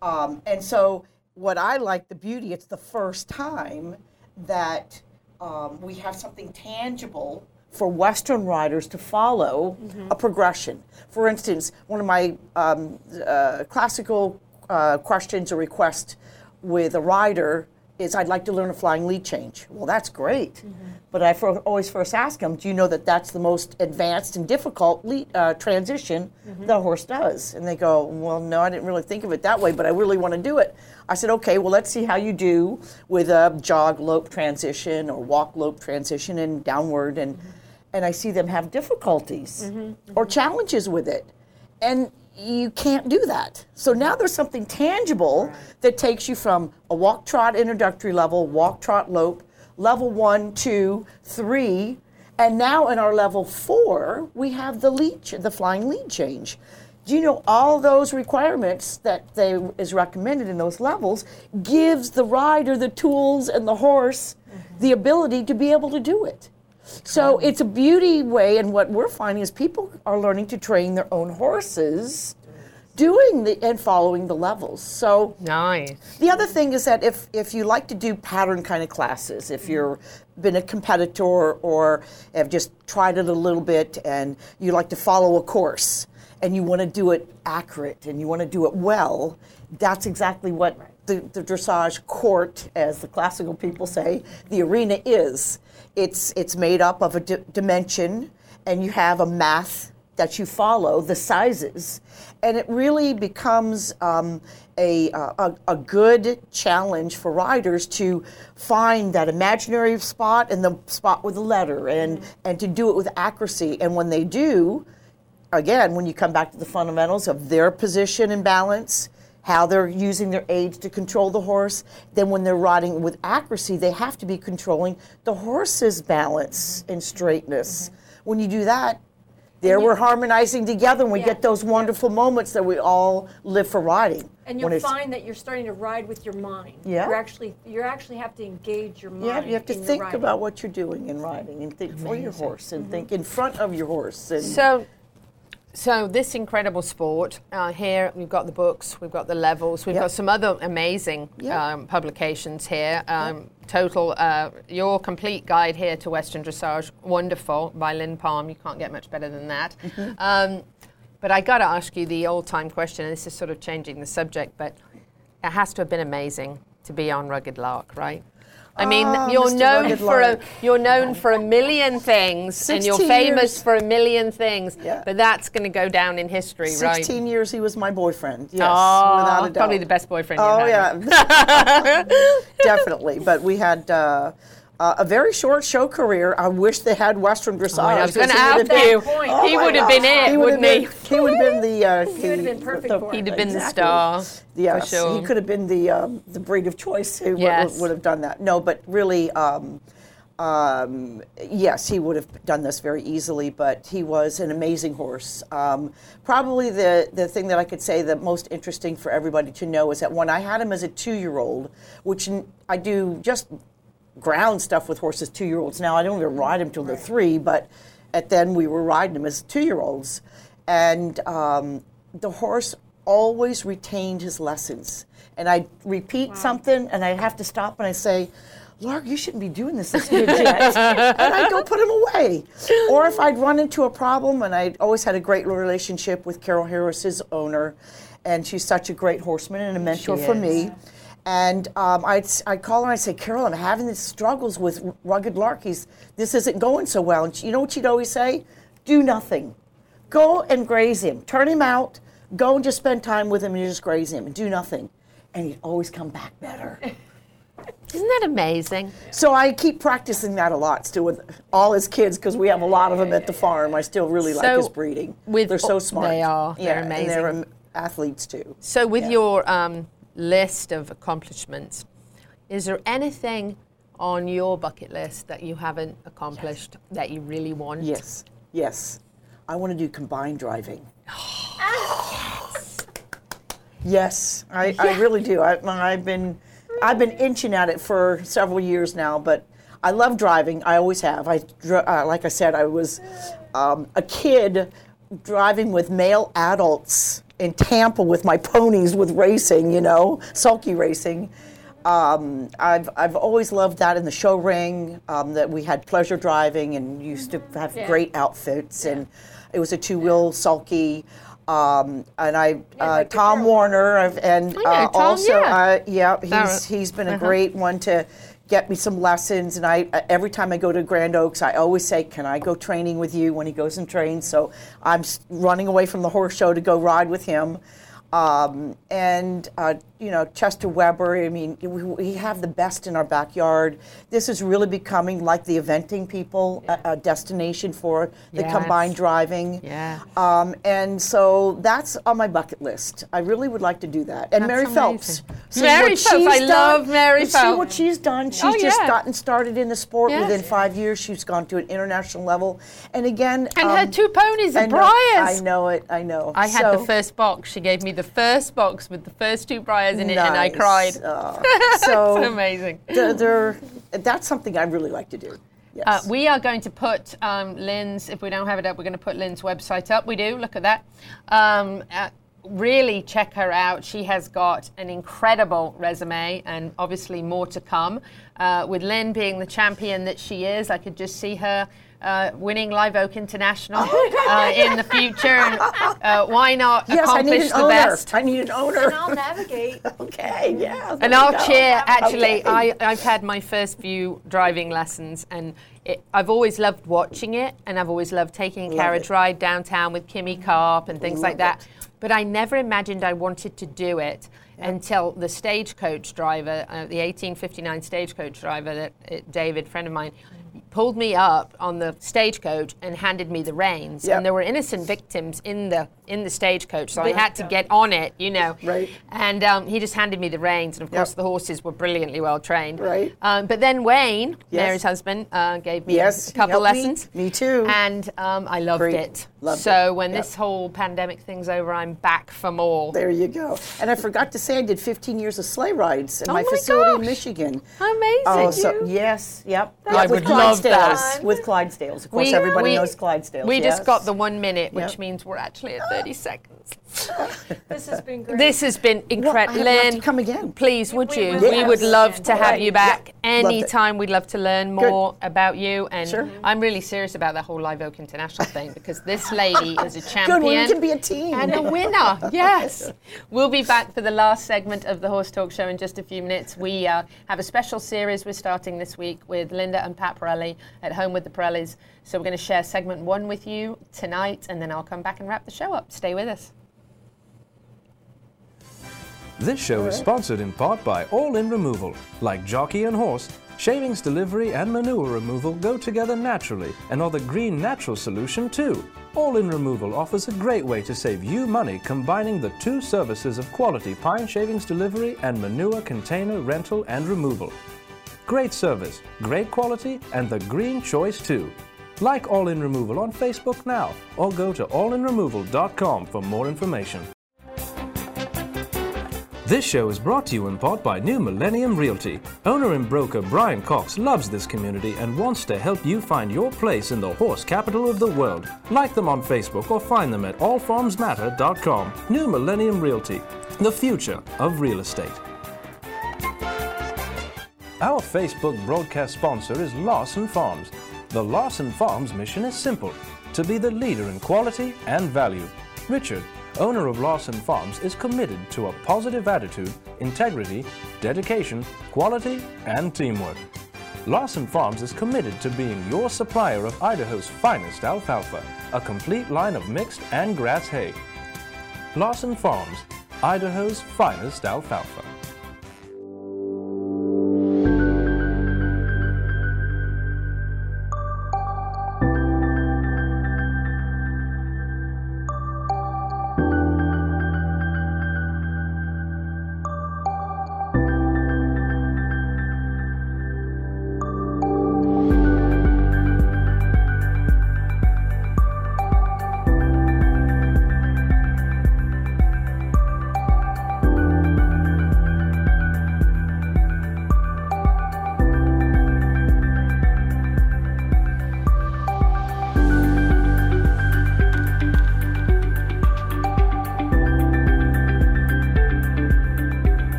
Um, and so, what I like the beauty, it's the first time that um, we have something tangible for Western riders to follow a progression. For instance, one of my um, uh, classical uh, questions or requests with a rider is I'd like to learn a flying lead change. Well, that's great. Mm-hmm. But I for, always first ask them, do you know that that's the most advanced and difficult lead, uh, transition mm-hmm. the horse does? And they go, well, no, I didn't really think of it that way, but I really want to do it. I said, okay, well, let's see how you do with a jog lope transition or walk lope transition and downward. And, mm-hmm. and I see them have difficulties or challenges with it. And you can't do that. So now there's something tangible that takes you from a walk trot introductory level, walk trot lope, level one, two, three, and now in our level four, we have the lead, the flying lead change. Do you know all those requirements that they is recommended in those levels gives the rider the tools and the horse mm-hmm. the ability to be able to do it. So it's a beauty way, and what we're finding is people are learning to train their own horses, doing the and following the levels. So nice. The other thing is that if if you like to do pattern kind of classes, if you're been a competitor or have just tried it a little bit and you like to follow a course and you want to do it accurate and you want to do it well, that's exactly what the, the dressage court, as the classical people say, the arena is. It's it's made up of a dimension, and you have a math that you follow, the sizes, and it really becomes um, a, a a good challenge for riders to find that imaginary spot and the spot with the letter, and and to do it with accuracy. And when they do, again, when you come back to the fundamentals of their position and balance, how they're using their aids to control the horse, then when they're riding with accuracy, they have to be controlling the horse's balance and straightness. Mm-hmm. When you do that, there we're harmonizing together and we get those wonderful moments that we all live for riding. And you'll find that you're starting to ride with your mind. Yeah. You're actually you actually have to engage your mind. Yeah, you have to think about what you're doing in riding and think for your horse and think mm-hmm. in front of your horse. And So, so this incredible sport uh, here, we've got the books, we've got the levels, we've Yep. got some other amazing Yep. um, publications here. Um, Total, uh, your complete guide here to Western Dressage, wonderful by Lynn Palm. You can't get much better than that. Mm-hmm. Um, but I got to ask you the old-time question. And this is sort of changing the subject, but it has to have been amazing to be on Rugged Lark, right? I mean, Ah, you're Mr. known for a, you're known for a million things, and you're famous years. for a million things. Yeah. But that's going to go down in history, right? 16 years he was my boyfriend. Yes, Oh, without a doubt. probably the best boyfriend you Oh had. yeah, definitely. But we had uh, uh, a very short show career. I wish they had Western dressage. Oh, I was gonna he would ask have you. been- He would have been gosh. it, would wouldn't have he? He would have been the. Uh, He would have been perfect the- for it. He'd have been the star. Yes, for sure. he could have been the um, the breed of choice who would- Yes. would, have done that. No, but really, um, um, yes, he would have done this very easily. But he was an amazing horse. Um, probably the the thing that I could say the most interesting for everybody to know is that when I had him as a two year old, which I do just ground stuff with horses two year olds now. I don't even ride them till they're three, but at then we were riding them as two year olds, and um, the horse always retained his lessons. And I repeat something, and I have to stop and I say. Lark, you shouldn't be doing this yet. and I'd go put him away. Or if I'd run into a problem, and I always had a great relationship with Carol Harris, his owner, and she's such a great horseman and a mentor She for is. me. And um, I'd, I'd call her and I'd say, Carol, I'm having these struggles with rugged larkies. This isn't going so well. And she, you know what she'd always say? Do nothing. Go and graze him. Turn him out. Go and just spend time with him and just graze him and do nothing. And he'd always come back better. Isn't that amazing? So I keep practicing that a lot still with all his kids because we have a lot of them at the farm. I still really like his breeding. with- they're so smart. They are. They're Yeah, And they're athletes too. So, with Yeah. your um, list of accomplishments, is there anything on your bucket list that you haven't accomplished that you really want? Yes, yes. I want to do combined driving. Yes, I, I really do. I, I've been I've been inching at it for several years now, but I love driving. I always have. I uh, like I said, I was um, a kid driving with male adults in Tampa with my ponies with racing, you know, sulky racing. Um, I've, I've always loved that in the show ring, um, that we had pleasure driving and used to have Yeah. great outfits. And it was a two wheel sulky. Um, and I, uh, Tom Warner, I've- and I know uh, Tom, also, yeah. uh, yeah, he's, he's been a Uh-huh. great one to get me some lessons. And I, uh, every time I go to Grand Oaks, I always say, "Can I go training with you?" When he goes and trains, so I'm running away from the horse show to go ride with him. Um, and uh, you know Chester Weber. I mean, we, we have the best in our backyard. This is really becoming like the eventing people, a, a destination for the Yes. combined driving. Yeah. Um, and so that's on my bucket list. I really would like to do that. And That's Mary amazing. Phelps. See Mary Phelps, I she's love done? Mary See what she's done. She's Oh, just yeah. gotten started in the sport Yes. within five years. She's gone to an international level. And again, And her um, two ponies are know- Briars. I know it. I know. I had the first box. She gave me the first box with the first two briars in it, and I cried. Oh, so it's amazing. They're, they're- that's something I really like to do. Yes. Uh, we are going to put um, Lynn's, if we don't have it up, we're going to put Lynn's website up. We do, look at that. Um, uh, really check her out. She has got an incredible resume and obviously more to come. Uh, with Lynn being the champion that she is, I could just see her. Uh, winning Live Oak International uh, in the future. And, uh, why not yes, accomplish the owner. best? I need an owner. And I'll navigate. okay, yeah. And I'll go. cheer. Actually, Okay. I, I've had my first few driving lessons, and it, I've always loved watching it, and I've always loved taking a Love carriage it. ride downtown with Kimmy Carp and things like Love that. But I never imagined I wanted to do it until the stagecoach driver, uh, the 1859 stagecoach driver, that uh, David, friend of mine, pulled me up on the stagecoach and handed me the reins. Yep. And there were innocent victims in the in the stagecoach, so I had to get on it, you know. Right. And um, he just handed me the reins, and of course Yep. the horses were brilliantly well trained. Right. Um, but then Wayne, Yes. Mary's husband, uh, gave me Yes, a couple helped me. lessons. Me too. And um, I loved Great. it. Loved so it. when Yep. this whole pandemic thing's over, I'm back for more. There you go. And I forgot to say, I did 15 years of sleigh rides in Oh my my facility in gosh. Michigan. Amazing. Oh, so yes, yep. I with would love that. With Clydesdales, of course, everybody knows Clydesdales. We yes. just got the one minute, which Yep. means we're actually at ah. 30 seconds. This has been great. This has been incredible. Lynn, come again. please, would we you? will. We would love to have you back Yeah. Loved anytime. We'd love to learn Good. more about you. And Sure. I'm really serious about the whole Live Oak International thing because this lady is a champion. Good, we can be a team. And a winner, yes. We'll be back for the last segment of the Horse Talk Show in just a few minutes. We uh, have a special series we're starting this week with Linda and Pat Parelli at Home with the Parellis. So we're going to share segment one with you tonight, and then I'll come back and wrap the show up. Stay with us. This show is sponsored in part by All In Removal. Like jockey and horse, shavings delivery and manure removal go together naturally and are the green natural solution too. All In Removal offers a great way to save you money combining the two services of quality pine shavings delivery and manure container rental and removal. Great service, great quality, and the green choice too. Like All In Removal on Facebook now or go to allinremoval.com for more information. This show is brought to you in part by New Millennium Realty. Owner and broker Brian Cox loves this community and wants to help you find your place in the horse capital of the world. Like them on Facebook or find them at allfarmsmatter.com. New Millennium Realty, the future of real estate. Our Facebook broadcast sponsor is Larson Farms. The Larson Farms mission is simple to be the leader in quality and value. Richard, owner of Larson Farms, is committed to a positive attitude, integrity, dedication, quality, and teamwork. Larson Farms is committed to being your supplier of Idaho's finest alfalfa, a complete line of mixed and grass hay. Larson Farms, Idaho's finest alfalfa.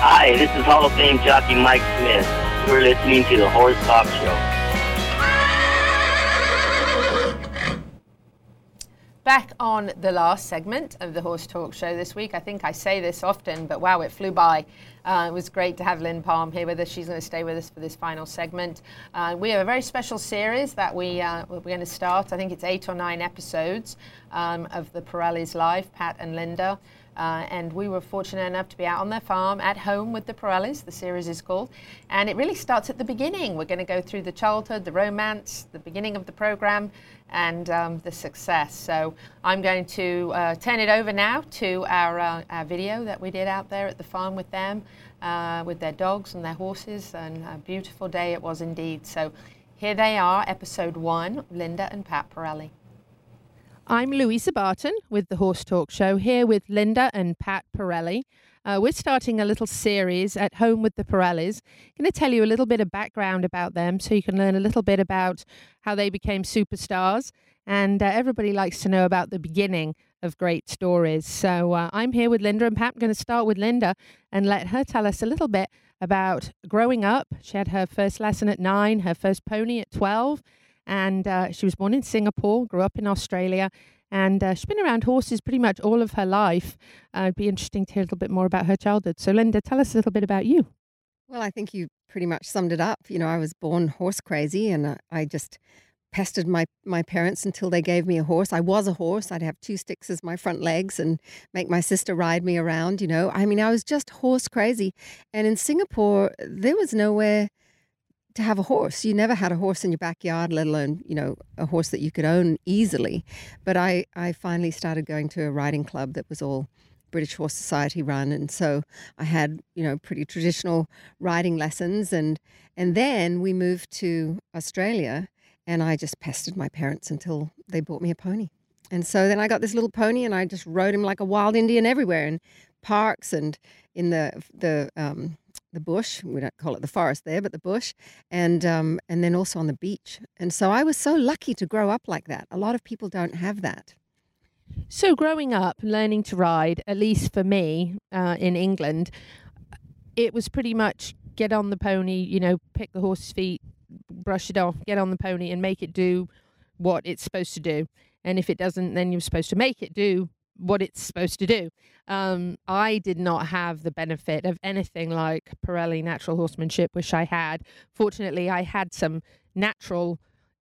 Hi, this is Hall of Fame jockey Mike Smith. We're listening to the Horse Talk Show. Back on the last segment of the Horse Talk Show this week. I think I say this often, but wow, it flew by. Uh, it was great to have Lynn Palm here with us. She's going to stay with us for this final segment. Uh, we have a very special series that we, uh, we're going to start. I think it's eight or nine episodes um, of the Parellis Live, Pat and Linda. Uh, and we were fortunate enough to be out on their farm at home with the Parellis, the series is called. And it really starts at the beginning. We're going to go through the childhood, the romance, the beginning of the program, and um, the success. So I'm going to uh, turn it over now to our, uh, our, video that we did out there at the farm with them, uh, with their dogs and their horses. And a beautiful day it was indeed. So here they are, episode one Linda and Pat Parelli. I'm Louisa Barton with the Horse Talk Show here with Linda and Pat Parelli. Uh, we're starting a little series at home with the Parellis. I'm going to tell you a little bit of background about them so you can learn a little bit about how they became superstars. And uh, everybody likes to know about the beginning of great stories. So uh, I'm here with Linda and Pat. I'm going to start with Linda and let her tell us a little bit about growing up. She had her first lesson at nine, her first pony at 12 and uh, she was born in Singapore, grew up in Australia, and uh, she's been around horses pretty much all of her life. Uh, it'd be interesting to hear a little bit more about her childhood. So, Linda, tell us a little bit about you. Well, I think you pretty much summed it up. You know, I was born horse crazy, and uh, I just pestered my my parents until they gave me a horse. I was a horse. I'd have two sticks as my front legs and make my sister ride me around, you know. I mean, I was just horse crazy. And in Singapore, there was nowhere to have a horse. You never had a horse in your backyard, let alone, you know, a horse that you could own easily. But I, I finally started going to a riding club that was all British Horse Society run. And so I had, you know, pretty traditional riding lessons. And, and then we moved to Australia and I just pestered my parents until they bought me a pony. And so then I got this little pony and I just rode him like a wild Indian everywhere in parks and in the, the, um, the bush. We don't call it the forest there, but the bush, and um, and then also on the beach. And so I was so lucky to grow up like that. A lot of people don't have that. So growing up, learning to ride, at least for me uh, in England, it was pretty much get on the pony, you know, pick the horse's feet, brush it off, get on the pony, and make it do what it's supposed to do. And if it doesn't, then you're supposed to make it do what it's supposed to do. Um, I did not have the benefit of anything like Parelli natural horsemanship, which I had. Fortunately, I had some natural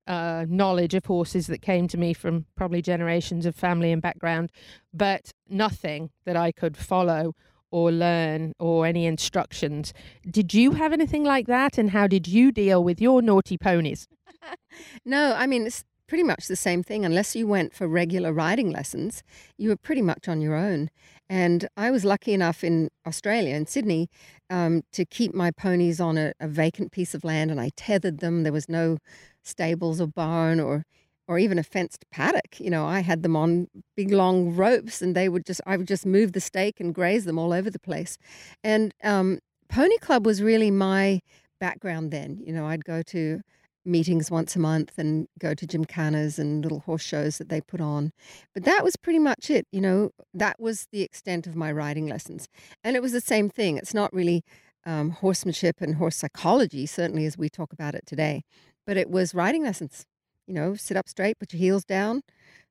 uh, knowledge of horses that came to me from probably generations of family and background, but nothing that I could follow or learn or any instructions. Did you have anything like that? And how did you deal with your naughty ponies? no, I mean, pretty much the same thing. Unless you went for regular riding lessons, you were pretty much on your own. And I was lucky enough in Australia, in Sydney, um, to keep my ponies on a, a vacant piece of land and I tethered them. There was no stables or barn or or even a fenced paddock. You know, I had them on big long ropes and they would just, I would just move the stake and graze them all over the place. And um, Pony Club was really my background then. You know, I'd go to meetings once a month and go to gymkhanas and little horse shows that they put on. But that was pretty much it. You know, that was the extent of my riding lessons. And it was the same thing. It's not really um, horsemanship and horse psychology, certainly as we talk about it today, but it was riding lessons. You know, sit up straight, put your heels down,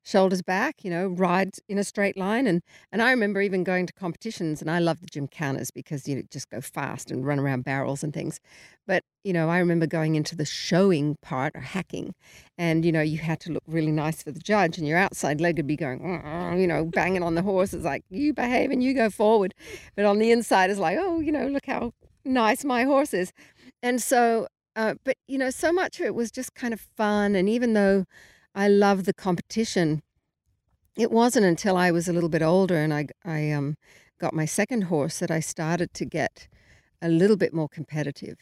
shoulders back, you know, ride in a straight line. And and I remember even going to competitions, and I love the gymkhanas because you just go fast and run around barrels and things. But you know, I remember going into the showing part or hacking, and you know, you had to look really nice for the judge, and your outside leg would be going, you know, banging on the horse. It's like you behave and you go forward, but on the inside is like, oh, you know, look how nice my horse is. And so, uh, but you know, so much of it was just kind of fun, and even though I love the competition. It wasn't until I was a little bit older and I, I um, got my second horse that I started to get a little bit more competitive.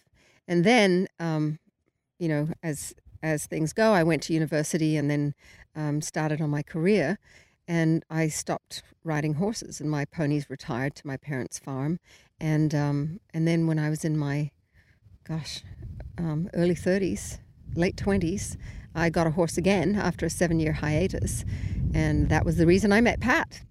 And then, um, you know, as as things go, I went to university and then um, started on my career. And I stopped riding horses, and my ponies retired to my parents' farm. And um, and then when I was in my, gosh, um, early thirties, late twenties, I got a horse again after a seven year hiatus. And that was the reason I met Pat.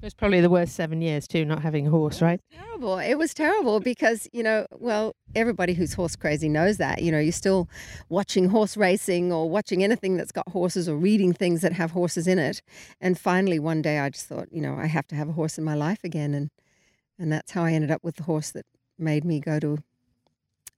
It was probably the worst seven years too, not having a horse, right? terrible. It was terrible because, you know, well, everybody who's horse crazy knows that. You know, you're still watching horse racing or watching anything that's got horses or reading things that have horses in it. And finally, one day I just thought, you know, I have to have a horse in my life again. And, and that's how I ended up with the horse that made me go to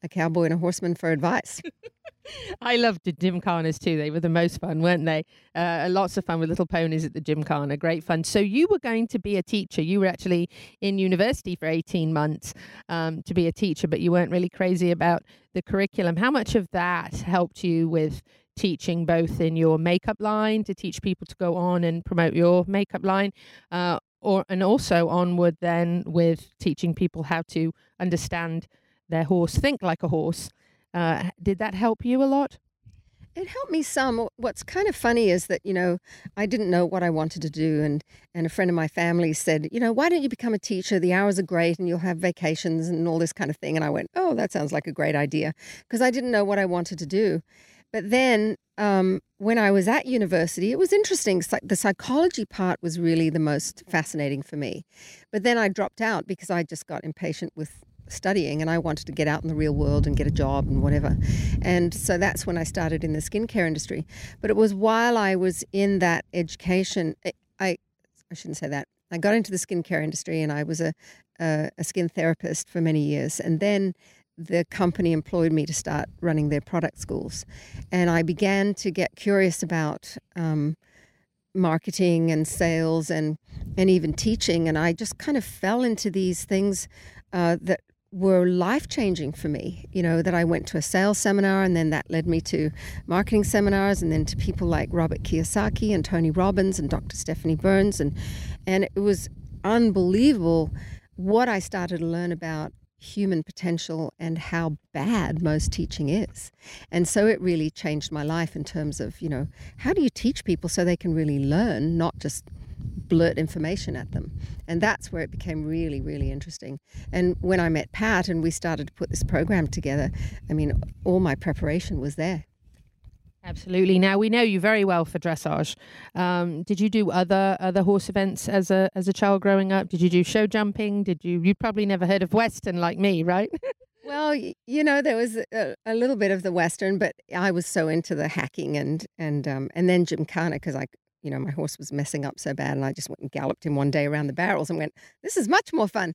a cowboy and a horseman for advice. I loved the gymkhanas too. They were the most fun, weren't they? Uh, lots of fun with little ponies at the gymkhana. Great fun. So you were going to be a teacher. You were actually in university for 18 months um, to be a teacher, but you weren't really crazy about the curriculum. How much of that helped you with teaching both in your makeup line to teach people to go on and promote your makeup line uh, or and also onward then with teaching people how to understand their horse think like a horse uh, did that help you a lot It helped me some. What's kind of funny is that, you know, I didn't know what I wanted to do. And, and a friend of my family said, you know, why don't you become a teacher? The hours are great and you'll have vacations and all this kind of thing. And I went, oh, that sounds like a great idea because I didn't know what I wanted to do. But then um, when I was at university, it was interesting. The psychology part was really the most fascinating for me. But then I dropped out because I just got impatient with studying and I wanted to get out in the real world and get a job and whatever. And so that's when I started in the skincare industry. But it was while I was in that education, I, I, I shouldn't say that. I got into the skincare industry and I was a, a, a skin therapist for many years. And then the company employed me to start running their product schools. And I began to get curious about um, marketing and sales and, and even teaching. And I just kind of fell into these things uh, that were life changing for me. You know, that I went to a sales seminar and then that led me to marketing seminars and then to people like Robert Kiyosaki and Tony Robbins and Dr. Stephanie Burns. And, and it was unbelievable what I started to learn about human potential and how bad most teaching is. And so it really changed my life in terms of, you know, how do you teach people so they can really learn, not just blurt information at them. And that's where it became really, really interesting. And when I met Pat and we started to put this program together, I mean, all my preparation was there. Absolutely. Now we know you very well for dressage. Um, did you do other other horse events as a as a child growing up? Did you do show jumping? Did you you probably never heard of Western like me, right? Well, you know, there was a, a little bit of the Western, but I was so into the hacking and and um, and then Gymkhana because I, you know, my horse was messing up so bad, and I just went and galloped him one day around the barrels and went, "This is much more fun."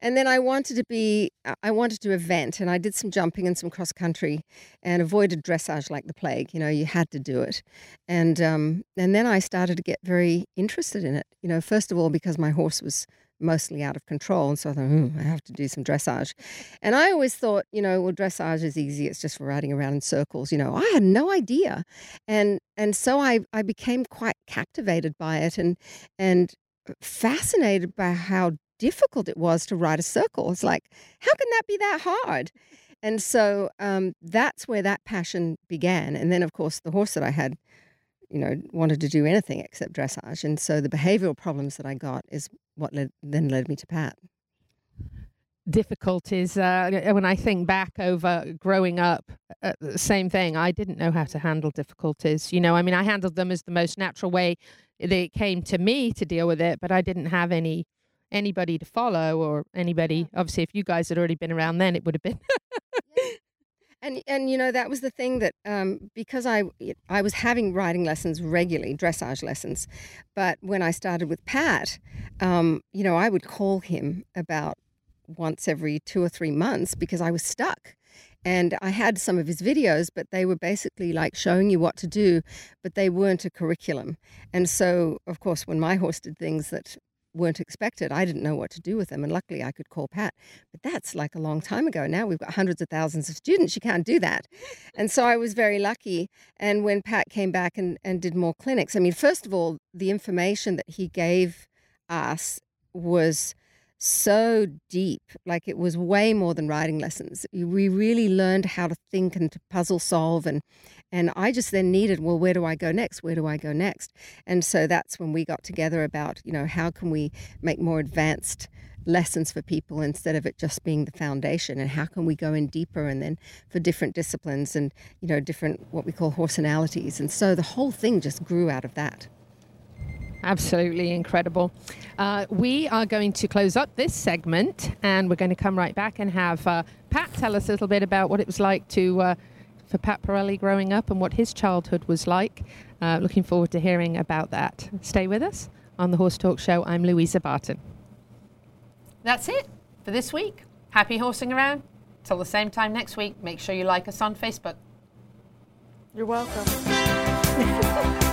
And then I wanted to be, I- wanted to event, and I did some jumping and some cross country, and avoided dressage like the plague. You know, you had to do it, and um, and then I started to get very interested in it. You know, first of all because my horse was mostly out of control. And so I thought, hmm, I have to do some dressage. And I always thought, you know, well, dressage is easy. It's just riding around in circles. You know, I had no idea. And and so I, I became quite captivated by it and and fascinated by how difficult it was to ride a circle. It's like, how can that be that hard? And so um, that's where that passion began. And then, of course, the horse that I had, you know, wanted to do anything except dressage. And so the behavioral problems that I got is what led, then led me to Pat. difficulties uh, when I think back over growing up. Uh, same thing. I didn't know how to handle difficulties. You know, I mean, I handled them as the most natural way they came to me to deal with it, but I didn't have any anybody to follow or anybody. Obviously, if you guys had already been around then, it would have been. And and you know that was the thing that um, because I I was having riding lessons regularly, dressage lessons, but when I started with Pat, um, you know I would call him about once every two or three months because I was stuck. And I had some of his videos, but they were basically like showing you what to do, but they weren't a curriculum. And so, of course, when my horse did things that weren't expected, I didn't know what to do with them. And luckily, I could call Pat. But that's like a long time ago. Now we've got hundreds of thousands of students. You can't do that. And so I was very lucky. And when Pat came back and, and did more clinics, I mean, first of all, the information that he gave us was so deep. Like it was way more than riding lessons. We really learned how to think and to puzzle solve. And, and I just then needed, well, where do I go next? Where do I go next? And so that's when we got together about, you know, how can we make more advanced lessons for people instead of it just being the foundation and how can we go in deeper and then for different disciplines and you know different what we call horsenalities and so the whole thing just grew out of that Absolutely incredible. Uh, we are going to close up this segment and we're going to come right back and have uh, Pat tell us a little bit about what it was like to uh, for Pat Parelli growing up and what his childhood was like. Uh, looking forward to hearing about that. Stay with us on the Horse Talk Show. I'm Louisa Barton. That's it for this week. Happy horsing around. Till the same time next week, make sure you like us on Facebook. You're welcome.